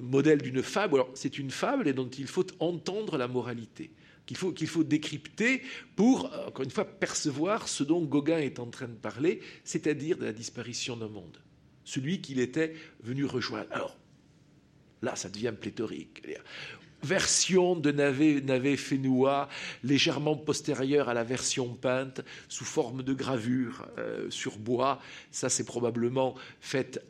modèle d'une fable. C'est une fable et dont il faut entendre la moralité, qu'il faut, qu'il faut décrypter pour, encore une fois, percevoir ce dont Gauguin est en train de parler, c'est-à-dire de la disparition d'un monde celui qu'il était venu rejoindre. Alors, là, ça devient pléthorique. Version de navet, navet fénois, légèrement postérieure à la version peinte, sous forme de gravure euh, sur bois. Ça, c'est probablement fait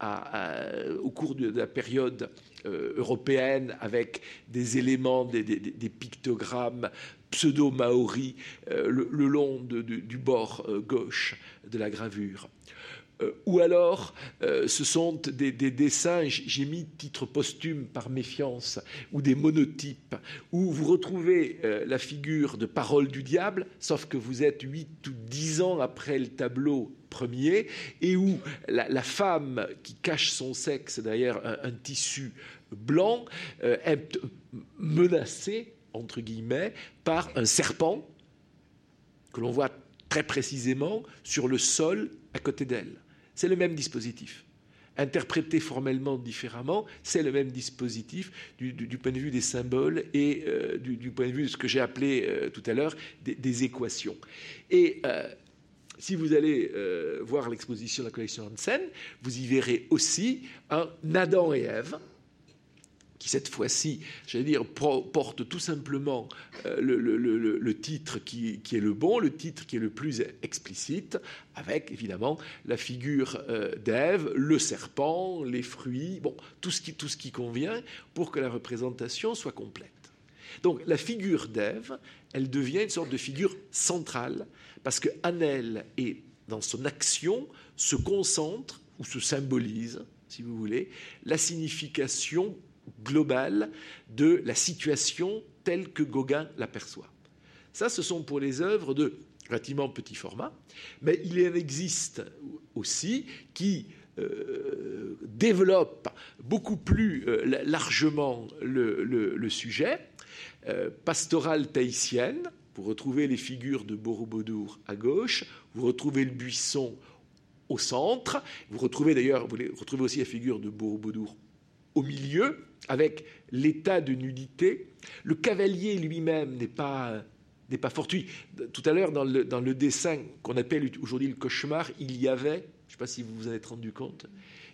au cours de la période euh, européenne avec des éléments, des, pictogrammes pseudo-maoris euh, le, long du bord gauche de la gravure. Euh, ou alors, euh, ce sont des, dessins, j'ai mis titre posthume par méfiance, ou des monotypes, où vous retrouvez euh, la figure de parole du diable, sauf que vous êtes huit ou dix ans après le tableau premier, et où la, femme qui cache son sexe derrière un, tissu blanc est menacée, entre guillemets, par un serpent que l'on voit très précisément sur le sol à côté d'elle. C'est le même dispositif. Interprété formellement différemment, c'est le même dispositif du, point de vue des symboles et euh, du, point de vue de ce que j'ai appelé euh, tout à l'heure des, équations. Et euh, si vous allez voir l'exposition de la collection Hansen, vous y verrez aussi un Adam et Ève, cette fois-ci, j'allais dire, porte tout simplement euh, le, titre qui, est le bon, le titre qui est le plus explicite, avec évidemment la figure euh, d'Ève, le serpent, les fruits, bon, tout ce, qui, tout ce qui convient pour que la représentation soit complète. Donc la figure d'Ève, elle devient une sorte de figure centrale, parce que Annel est dans son action, se concentre ou se symbolise, si vous voulez, la signification globale de la situation telle que Gauguin l'aperçoit. Ça, ce sont pour les œuvres de relativement petit format, mais il en existe aussi qui euh, développent beaucoup plus euh, largement le, sujet. Euh, pastorale tahitienne, vous retrouvez les figures de Borobudur à gauche, vous retrouvez le buisson au centre, vous retrouvez d'ailleurs, vous retrouvez aussi la figure de Borobudur au milieu, avec l'état de nudité. Le cavalier lui-même n'est pas, n'est pas fortuit. Tout à l'heure, dans le, dans le dessin qu'on appelle aujourd'hui le cauchemar, il y avait, je ne sais pas si vous vous en êtes rendu compte,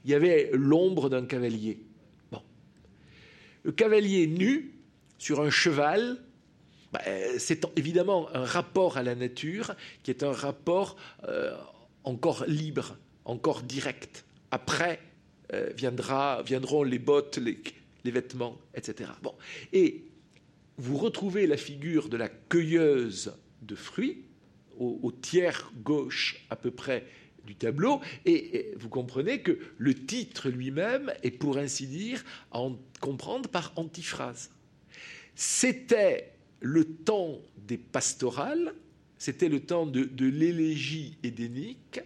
il y avait l'ombre d'un cavalier. Bon. Le cavalier nu, sur un cheval, bah, c'est évidemment un rapport à la nature qui est un rapport euh, encore libre, encore direct. Après euh, viendra, viendront les bottes, les, vêtements, etc. Et vous retrouvez la figure de la cueilleuse de fruits au, tiers gauche à peu près du tableau, et, vous comprenez que le titre lui-même est, pour ainsi dire, à en comprendre par antiphrase. C'était le temps des pastorales, c'était le temps de, de l'élégie édénique,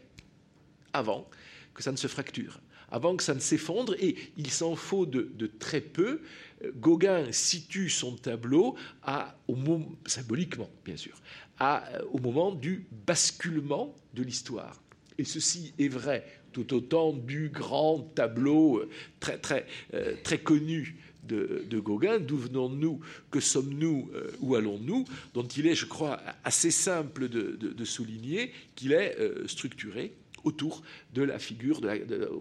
avant que ça ne se fracture, avant que ça ne s'effondre, et il s'en faut de, très peu. Gauguin situe son tableau symboliquement, bien sûr, au moment du basculement de l'histoire. Et ceci est vrai tout autant du grand tableau euh, euh, très connu de, Gauguin, d'où venons-nous, que sommes-nous, euh, où allons-nous, dont il est, je crois, assez simple de, souligner qu'il est structuré autour de la figure,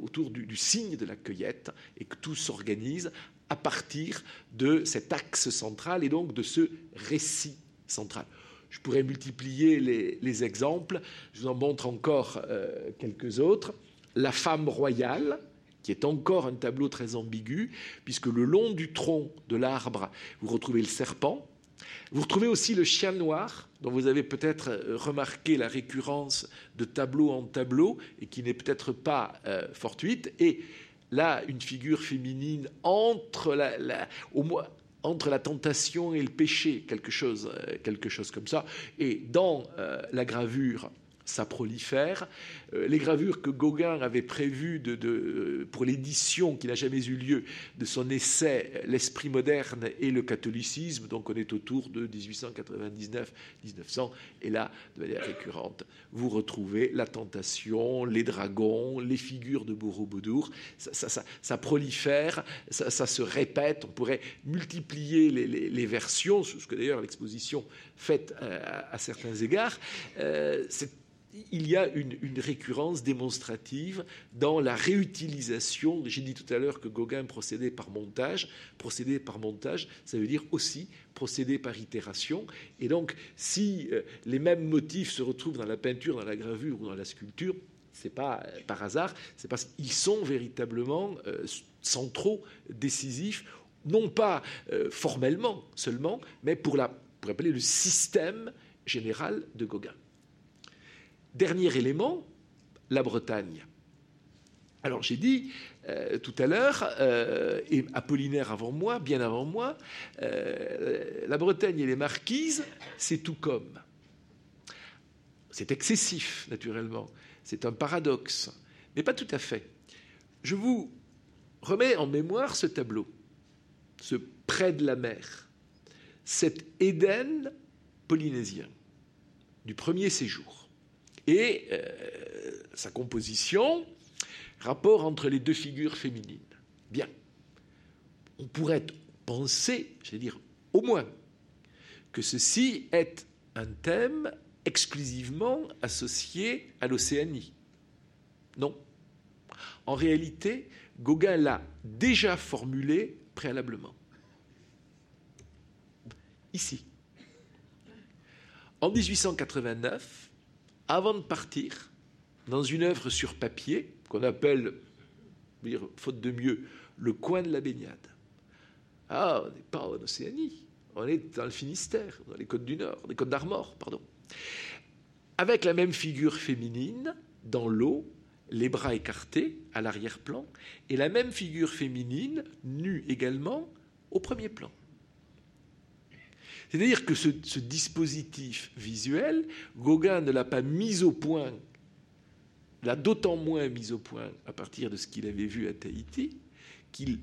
autour du, signe de la cueillette, et que tout s'organise à partir de cet axe central et donc de ce récit central. Je pourrais multiplier les, exemples, je vous en montre encore euh, quelques autres. La femme royale, qui est encore un tableau très ambigu, puisque le long du tronc de l'arbre, vous retrouvez le serpent, vous retrouvez aussi le chien noir, dont vous avez peut-être euh, remarqué la récurrence de tableau en tableau, et qui n'est peut-être pas euh, fortuite. Et là, une figure féminine entre la, au moins, entre la tentation et le péché, quelque chose, euh, quelque chose comme ça. Et dans la gravure ça prolifère. Euh, les gravures que Gauguin avait prévues de, pour l'édition qui n'a jamais eu lieu de son essai L'esprit moderne et le catholicisme, donc on est autour de 1899-1900, et là, de manière récurrente, vous retrouvez la tentation, les dragons, les figures de Borobudur, ça, ça, prolifère, ça, se répète, on pourrait multiplier les, versions, ce que d'ailleurs l'exposition fait euh, à, certains égards. Euh, il y a une, récurrence démonstrative dans la réutilisation. J'ai dit tout à l'heure que Gauguin procédait par montage. Procéder par montage, ça veut dire aussi procéder par itération. Et donc, si euh, les mêmes motifs se retrouvent dans la peinture, dans la gravure ou dans la sculpture, c'est pas euh, par hasard, c'est parce qu'ils sont véritablement euh, centraux, décisifs, non pas formellement seulement, mais pour, la, le système général de Gauguin. Dernier élément, la Bretagne. Alors j'ai dit euh, tout à l'heure, euh, et Apollinaire avant moi, bien avant moi, euh, la Bretagne et les marquises, c'est tout comme. C'est excessif, naturellement. C'est un paradoxe, mais pas tout à fait. Je vous remets en mémoire ce tableau, ce près de la mer, cet Éden polynésien du premier séjour et euh, sa composition, rapport entre les deux figures féminines. Bien. On pourrait penser, je vais dire au moins, que ceci est un thème exclusivement associé à l'Océanie. Non. En réalité, Gauguin l'a déjà formulé préalablement. Ici. En 1889, avant de partir, dans une œuvre sur papier, qu'on appelle, faute de mieux, le coin de la baignade. Ah, on n'est pas en Océanie, on est dans le Finistère, dans les côtes du Nord, les côtes d'Armor, pardon. Avec la même figure féminine, dans l'eau, les bras écartés à l'arrière-plan, et la même figure féminine, nue également, au premier plan. C'est-à-dire que ce, dispositif visuel, Gauguin ne l'a pas mis au point, l'a d'autant moins mis au point à partir de ce qu'il avait vu à Tahiti, qu'il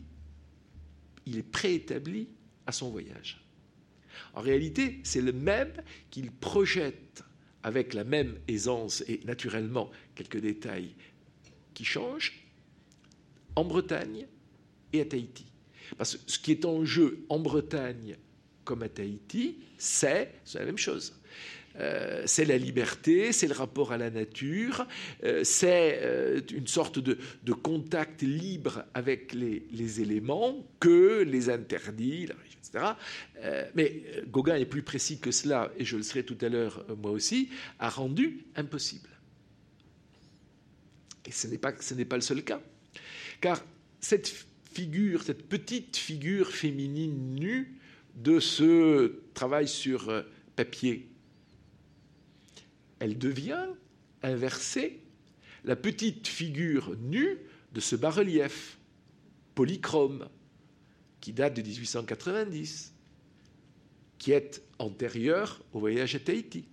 il est préétabli à son voyage. En réalité, c'est le même qu'il projette avec la même aisance et naturellement quelques détails qui changent en Bretagne et à Tahiti. Parce que ce qui est en jeu en Bretagne comme à Tahiti, c'est la même chose. euh, c'est la liberté, c'est le rapport à la nature, euh, c'est euh, une sorte de, contact libre avec les, éléments que les interdits, etc. mais Gauguin est plus précis que cela, et je le serai tout à l'heure moi aussi, a rendu impossible. Et ce n'est pas, ce n'est pas le seul cas. Car cette figure, cette petite figure féminine nue de ce travail sur papier elle devient inversée la petite figure nue de ce bas-relief polychrome qui date de 1890, qui est antérieur au voyage à Tahiti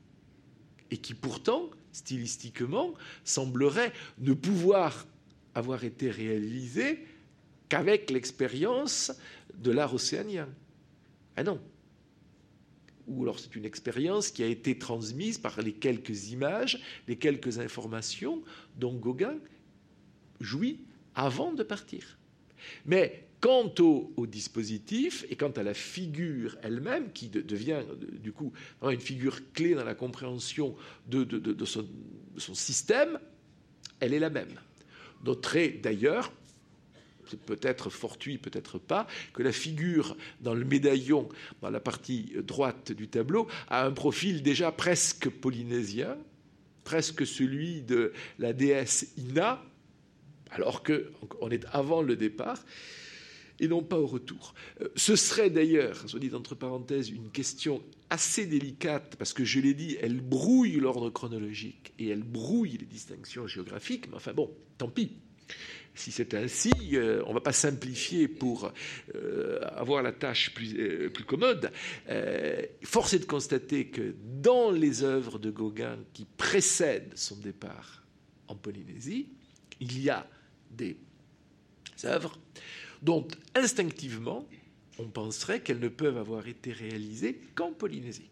et qui pourtant, stylistiquement, semblerait ne pouvoir avoir été réalisé qu'avec l'expérience de l'art océanien. Ah non, ou alors c'est une expérience qui a été transmise par les quelques images, les quelques informations dont Gauguin jouit avant de partir. Mais quant au, dispositif et quant à la figure elle-même, qui devient du coup une figure clé dans la compréhension de, son, système, elle est la même. Notez d'ailleurs peut-être fortuit, peut-être pas, que la figure dans le médaillon, dans la partie droite du tableau, a un profil déjà presque polynésien, presque celui de la déesse Ina, alors qu'on est avant le départ et non pas au retour. Euh, ce serait d'ailleurs, soit dit entre parenthèses, une question assez délicate, parce que je l'ai dit, elle brouille l'ordre chronologique et elle brouille les distinctions géographiques, mais enfin bon, tant pis si c'est ainsi, euh, on ne va pas simplifier pour euh, avoir la tâche plus, euh, commode. force est de constater que dans les œuvres de Gauguin qui précèdent son départ en Polynésie, il y a des œuvres dont instinctivement on penserait qu'elles ne peuvent avoir été réalisées qu'en Polynésie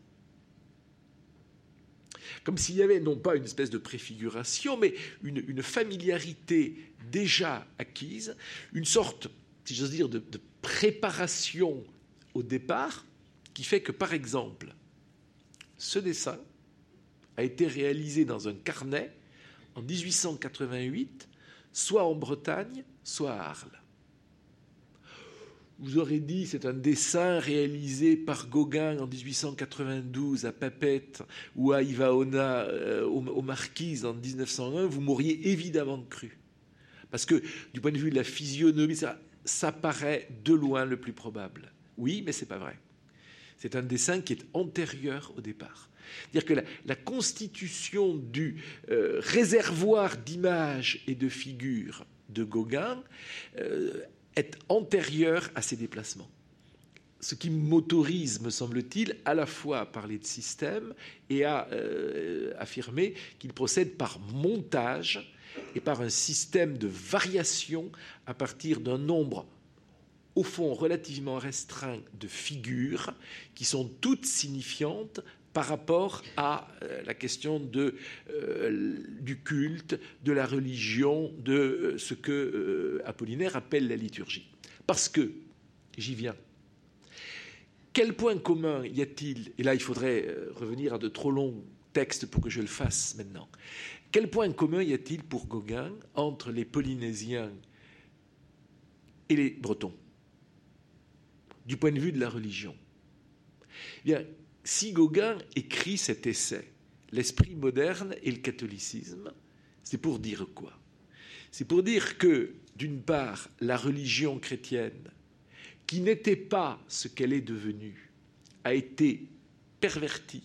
comme s'il y avait non pas une espèce de préfiguration, mais une, familiarité déjà acquise, une sorte, si j'ose dire, de, préparation au départ, qui fait que, par exemple, ce dessin a été réalisé dans un carnet en 1888, soit en Bretagne, soit à Arles vous aurez dit c'est un dessin réalisé par Gauguin en 1892 à Papette ou à Ivaona euh, aux, Marquises en 1901, vous m'auriez évidemment cru. Parce que du point de vue de la physionomie, ça, ça paraît de loin le plus probable. Oui, mais c'est pas vrai. C'est un dessin qui est antérieur au départ. C'est-à-dire que la, constitution du euh, réservoir d'images et de figures de Gauguin euh, est antérieur à ces déplacements. Ce qui m'autorise, me semble-t-il, à la fois à parler de système et à euh, affirmer qu'il procède par montage et par un système de variation à partir d'un nombre au fond relativement restreint de figures qui sont toutes signifiantes par rapport à euh, la question euh, du culte, de la religion, de euh, ce que Apollinaire appelle la liturgie. Parce que, j'y viens, quel point commun y a-t-il Et là, il faudrait revenir à de trop longs textes pour que je le fasse maintenant. Quel point commun y a-t-il pour Gauguin entre les Polynésiens et les Bretons du point de vue de la religion? Eh si Gauguin écrit cet essai, L'esprit moderne et le catholicisme, c'est pour dire quoi? C'est pour dire que, d'une part, la religion chrétienne, qui n'était pas ce qu'elle est devenue, a été pervertie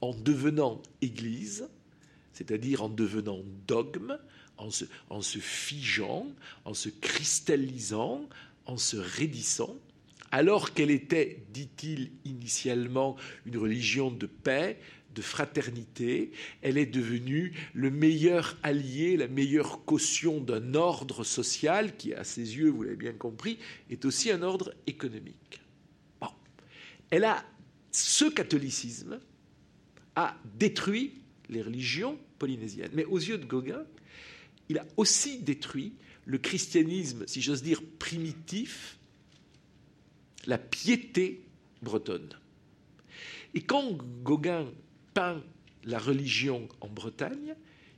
en devenant Église, c'est-à-dire en devenant dogme, en se, figeant, en se cristallisant, en se raidissant, alors qu'elle était, dit-il initialement, une religion de paix, de fraternité, elle est devenue le meilleur allié, la meilleure caution d'un ordre social qui, à ses yeux, vous l'avez bien compris, est aussi un ordre économique. Bon. Elle a, ce catholicisme a détruit les religions polynésiennes. Mais aux yeux de Gauguin, il a aussi détruit le christianisme, si j'ose dire, primitif, la piété bretonne. Et quand Gauguin peint la religion en Bretagne,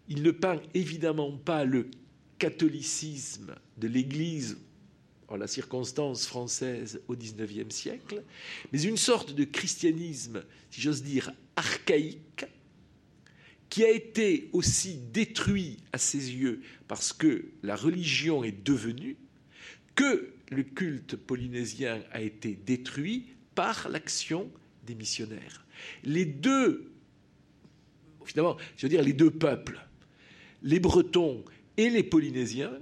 il ne peint évidemment pas le catholicisme de l'Église en la circonstance française au XIXe siècle, mais une sorte de christianisme, si j'ose dire, archaïque, qui a été aussi détruit à ses yeux parce que la religion est devenue, que le culte polynésien a été détruit par l'action des missionnaires. Les deux, finalement, je veux dire les deux peuples, les Bretons et les Polynésiens,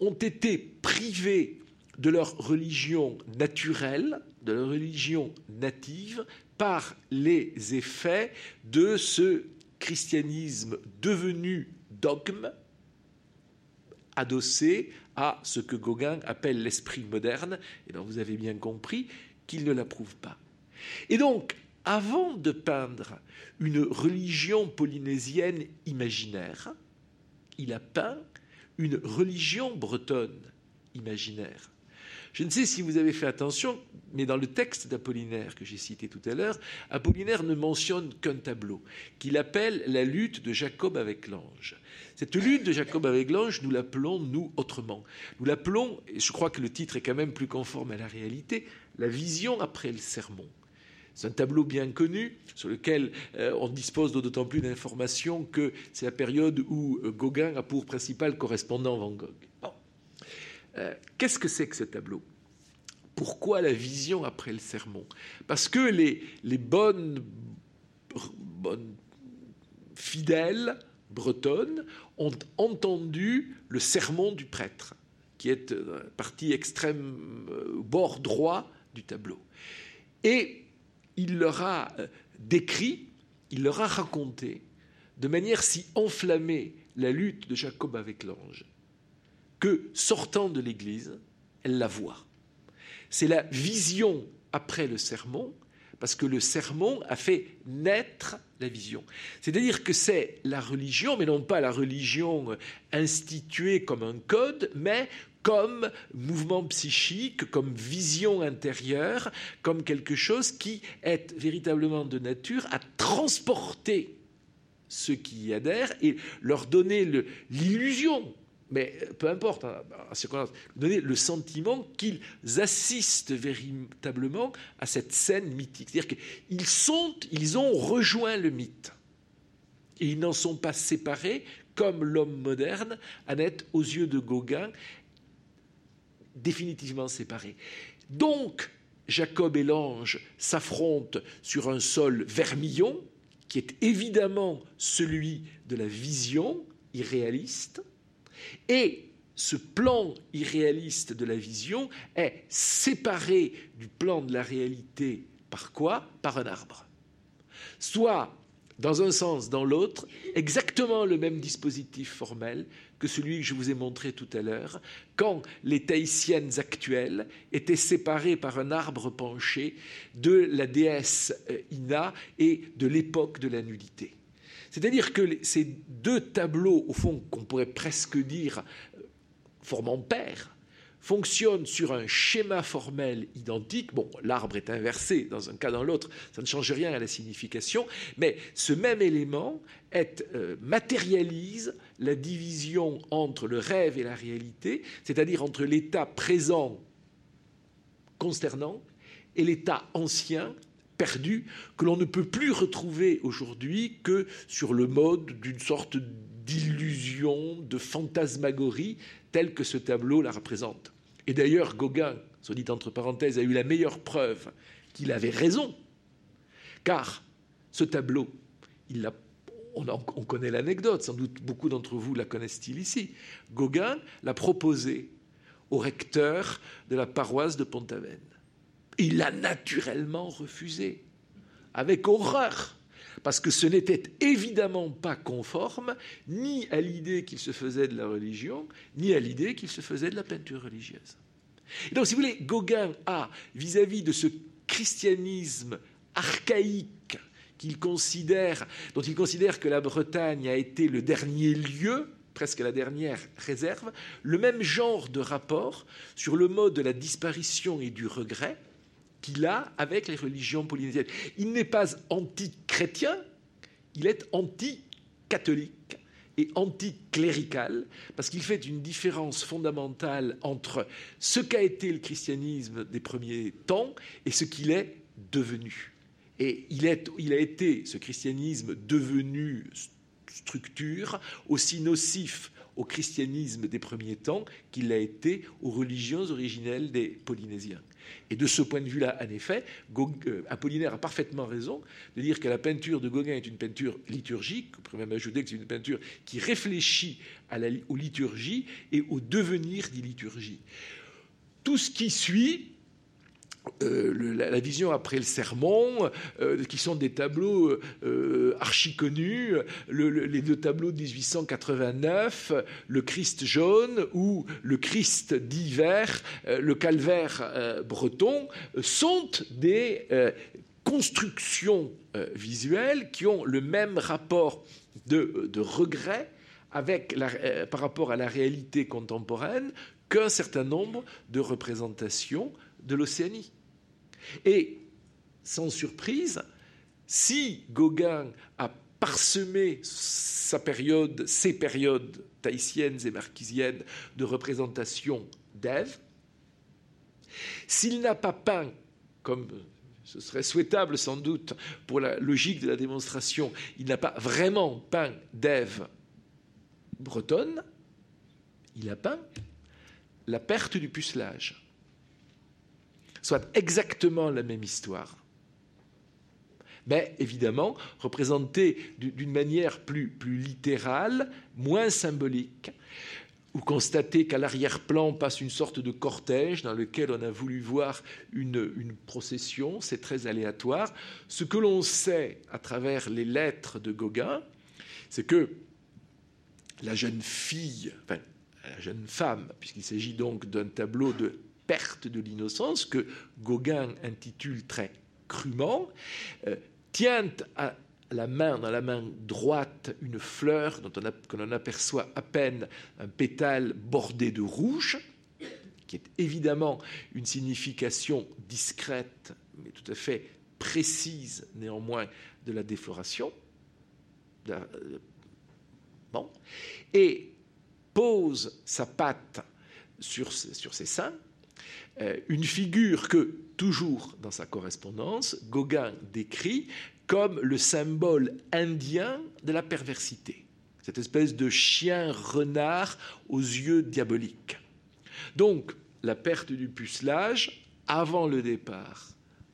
ont été privés de leur religion naturelle, de leur religion native, par les effets de ce christianisme devenu dogme, adossé à ce que Gauguin appelle l'esprit moderne, et vous avez bien compris qu'il ne l'approuve pas. Et donc, avant de peindre une religion polynésienne imaginaire, il a peint une religion bretonne imaginaire. Je ne sais si vous avez fait attention, mais dans le texte d'Apollinaire que j'ai cité tout à l'heure, Apollinaire ne mentionne qu'un tableau qu'il appelle la lutte de Jacob avec l'ange. Cette lutte de Jacob avec l'ange, nous l'appelons, nous, autrement. Nous l'appelons, et je crois que le titre est quand même plus conforme à la réalité, la vision après le sermon. C'est un tableau bien connu sur lequel euh, on dispose d'autant plus d'informations que c'est la période où euh, Gauguin a pour principal correspondant Van Gogh. Euh, qu'est-ce que c'est que ce tableau? Pourquoi la vision après le sermon Parce que les, bonnes, fidèles bretonnes ont entendu le sermon du prêtre, qui est euh, partie extrême euh, bord droit du tableau. Et il leur a décrit, il leur a raconté de manière si enflammée la lutte de Jacob avec l'ange, que, sortant de l'Église, elle la voit. C'est la vision après le sermon, parce que le sermon a fait naître la vision. C'est-à-dire que c'est la religion, mais non pas la religion instituée comme un code, mais comme mouvement psychique, comme vision intérieure, comme quelque chose qui est véritablement de nature à transporter ceux qui y adhèrent et leur donner l'illusion mais peu importe, hein, donner le sentiment qu'ils assistent véritablement à cette scène mythique. C'est-à-dire qu'ils sont, ils ont rejoint le mythe. Et ils n'en sont pas séparés comme l'homme moderne est, aux yeux de Gauguin, définitivement séparé. Donc, Jacob et l'ange s'affrontent sur un sol vermillon, qui est évidemment celui de la vision irréaliste, et ce plan irréaliste de la vision est séparé du plan de la réalité par quoi? Par un arbre. Soit, dans un sens, dans l'autre, exactement le même dispositif formel que celui que je vous ai montré tout à l'heure, quand les Tahitiennes actuelles étaient séparées par un arbre penché de la déesse euh, Ina et de l'époque de la nudité. C'est-à-dire que ces deux tableaux, au fond, qu'on pourrait presque dire euh, formant pair, fonctionnent sur un schéma formel identique. Bon, l'arbre est inversé dans un cas dans l'autre, ça ne change rien à la signification, mais ce même élément euh, matérialise la division entre le rêve et la réalité, c'est-à-dire entre l'état présent consternant et l'état ancien perdu que l'on ne peut plus retrouver aujourd'hui que sur le mode d'une sorte d'illusion, de fantasmagorie, telle que ce tableau la représente. Et d'ailleurs, Gauguin, soit dit entre parenthèses, a eu la meilleure preuve qu'il avait raison, car ce tableau, on, connaît l'anecdote, sans doute beaucoup d'entre vous la connaissent-ils ici. Gauguin l'a proposé au recteur de la paroisse de Pont-Aven. Il l'a naturellement refusé, avec horreur, parce que ce n'était évidemment pas conforme ni à l'idée qu'il se faisait de la religion, ni à l'idée qu'il se faisait de la peinture religieuse. Donc, si vous voulez, Gauguin a, vis-à-vis de ce christianisme archaïque qu'il considère, dont il considère que la Bretagne a été le dernier lieu, presque la dernière réserve, le même genre de rapport sur le mode de la disparition et du regret, qu'il a avec les religions polynésiennes. Il n'est pas anti-chrétien, il est anti-catholique et anticlérical, parce qu'il fait une différence fondamentale entre ce qu'a été le christianisme des premiers temps et ce qu'il est devenu. Et il, est, il a été, ce christianisme devenu structure, aussi nocif au christianisme des premiers temps qu'il l'a été aux religions originelles des Polynésiens. Et de ce point de vue-là, en effet, euh, Apollinaire a parfaitement raison de dire que la peinture de Gauguin est une peinture liturgique, on pourrait même ajouter que c'est une peinture qui réfléchit à la, aux liturgies et au devenir des liturgies. Tout ce qui suit euh, la, vision après le sermon, euh, qui sont des tableaux euh, archi connus, les deux tableaux de 1889, le Christ jaune ou le Christ d'hiver, le calvaire breton, sont des constructions visuelles qui ont le même rapport de, regret avec par rapport à la réalité contemporaine qu'un certain nombre de représentations de l'Océanie. Et sans surprise, si Gauguin a parsemé sa période, ses périodes tahitiennes et marquisiennes de représentation d'Ève, s'il n'a pas peint, comme ce serait souhaitable sans doute pour la logique de la démonstration, il n'a pas vraiment peint d'Ève bretonne, il a peint la perte du pucelage soit exactement la même histoire, mais évidemment représentée d'une manière plus, plus littérale, moins symbolique, ou constater qu'à l'arrière-plan passe une sorte de cortège dans lequel on a voulu voir une, une procession, c'est très aléatoire. Ce que l'on sait à travers les lettres de Gauguin, c'est que la jeune fille, enfin la jeune femme, puisqu'il s'agit donc d'un tableau de perte de l'innocence que Gauguin intitule très crûment, euh, tient à la main, dans la main droite, une fleur dont on, on aperçoit à peine un pétale bordé de rouge, qui est évidemment une signification discrète, mais tout à fait précise néanmoins de la défloration. Euh, bon. Et pose sa patte sur, sur ses seins, une figure que, toujours dans sa correspondance, Gauguin décrit comme le symbole indien de la perversité, cette espèce de chien renard aux yeux diaboliques. Donc, la perte du pucelage, avant le départ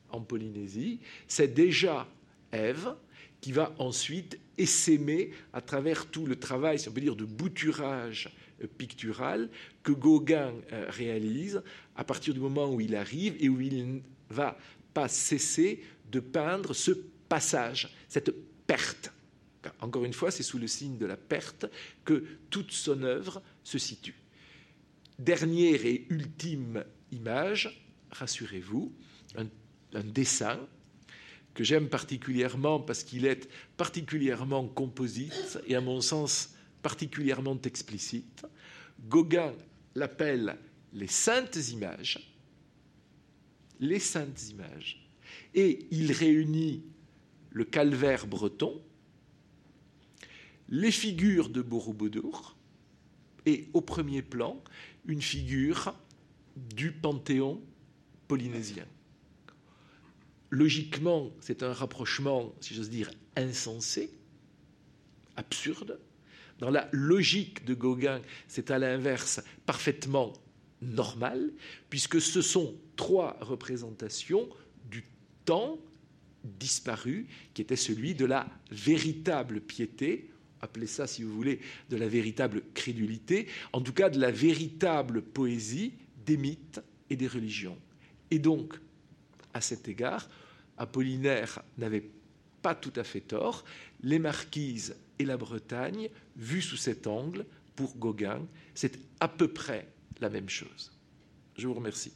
en Polynésie, c'est déjà Ève qui va ensuite essaimer à travers tout le travail, si on peut dire, de bouturage pictural que Gauguin euh, réalise à partir du moment où il arrive et où il ne va pas cesser de peindre ce passage, cette perte. Encore une fois, c'est sous le signe de la perte que toute son œuvre se situe. Dernière et ultime image, rassurez-vous, un, un dessin que j'aime particulièrement parce qu'il est particulièrement composite et à mon sens particulièrement explicite. Gauguin l'appelle les saintes images, les saintes images, et il réunit le calvaire breton, les figures de Borobudur, et au premier plan, une figure du panthéon polynésien. Logiquement, c'est un rapprochement, si j'ose dire, insensé, absurde, dans la logique de Gauguin, c'est à l'inverse parfaitement normal, puisque ce sont trois représentations du temps disparu, qui était celui de la véritable piété, appelez ça si vous voulez de la véritable crédulité, en tout cas de la véritable poésie des mythes et des religions. Et donc, à cet égard, Apollinaire n'avait pas tout à fait tort, les marquises et la Bretagne, vues sous cet angle, pour Gauguin, c'est à peu près la même chose. Je vous remercie.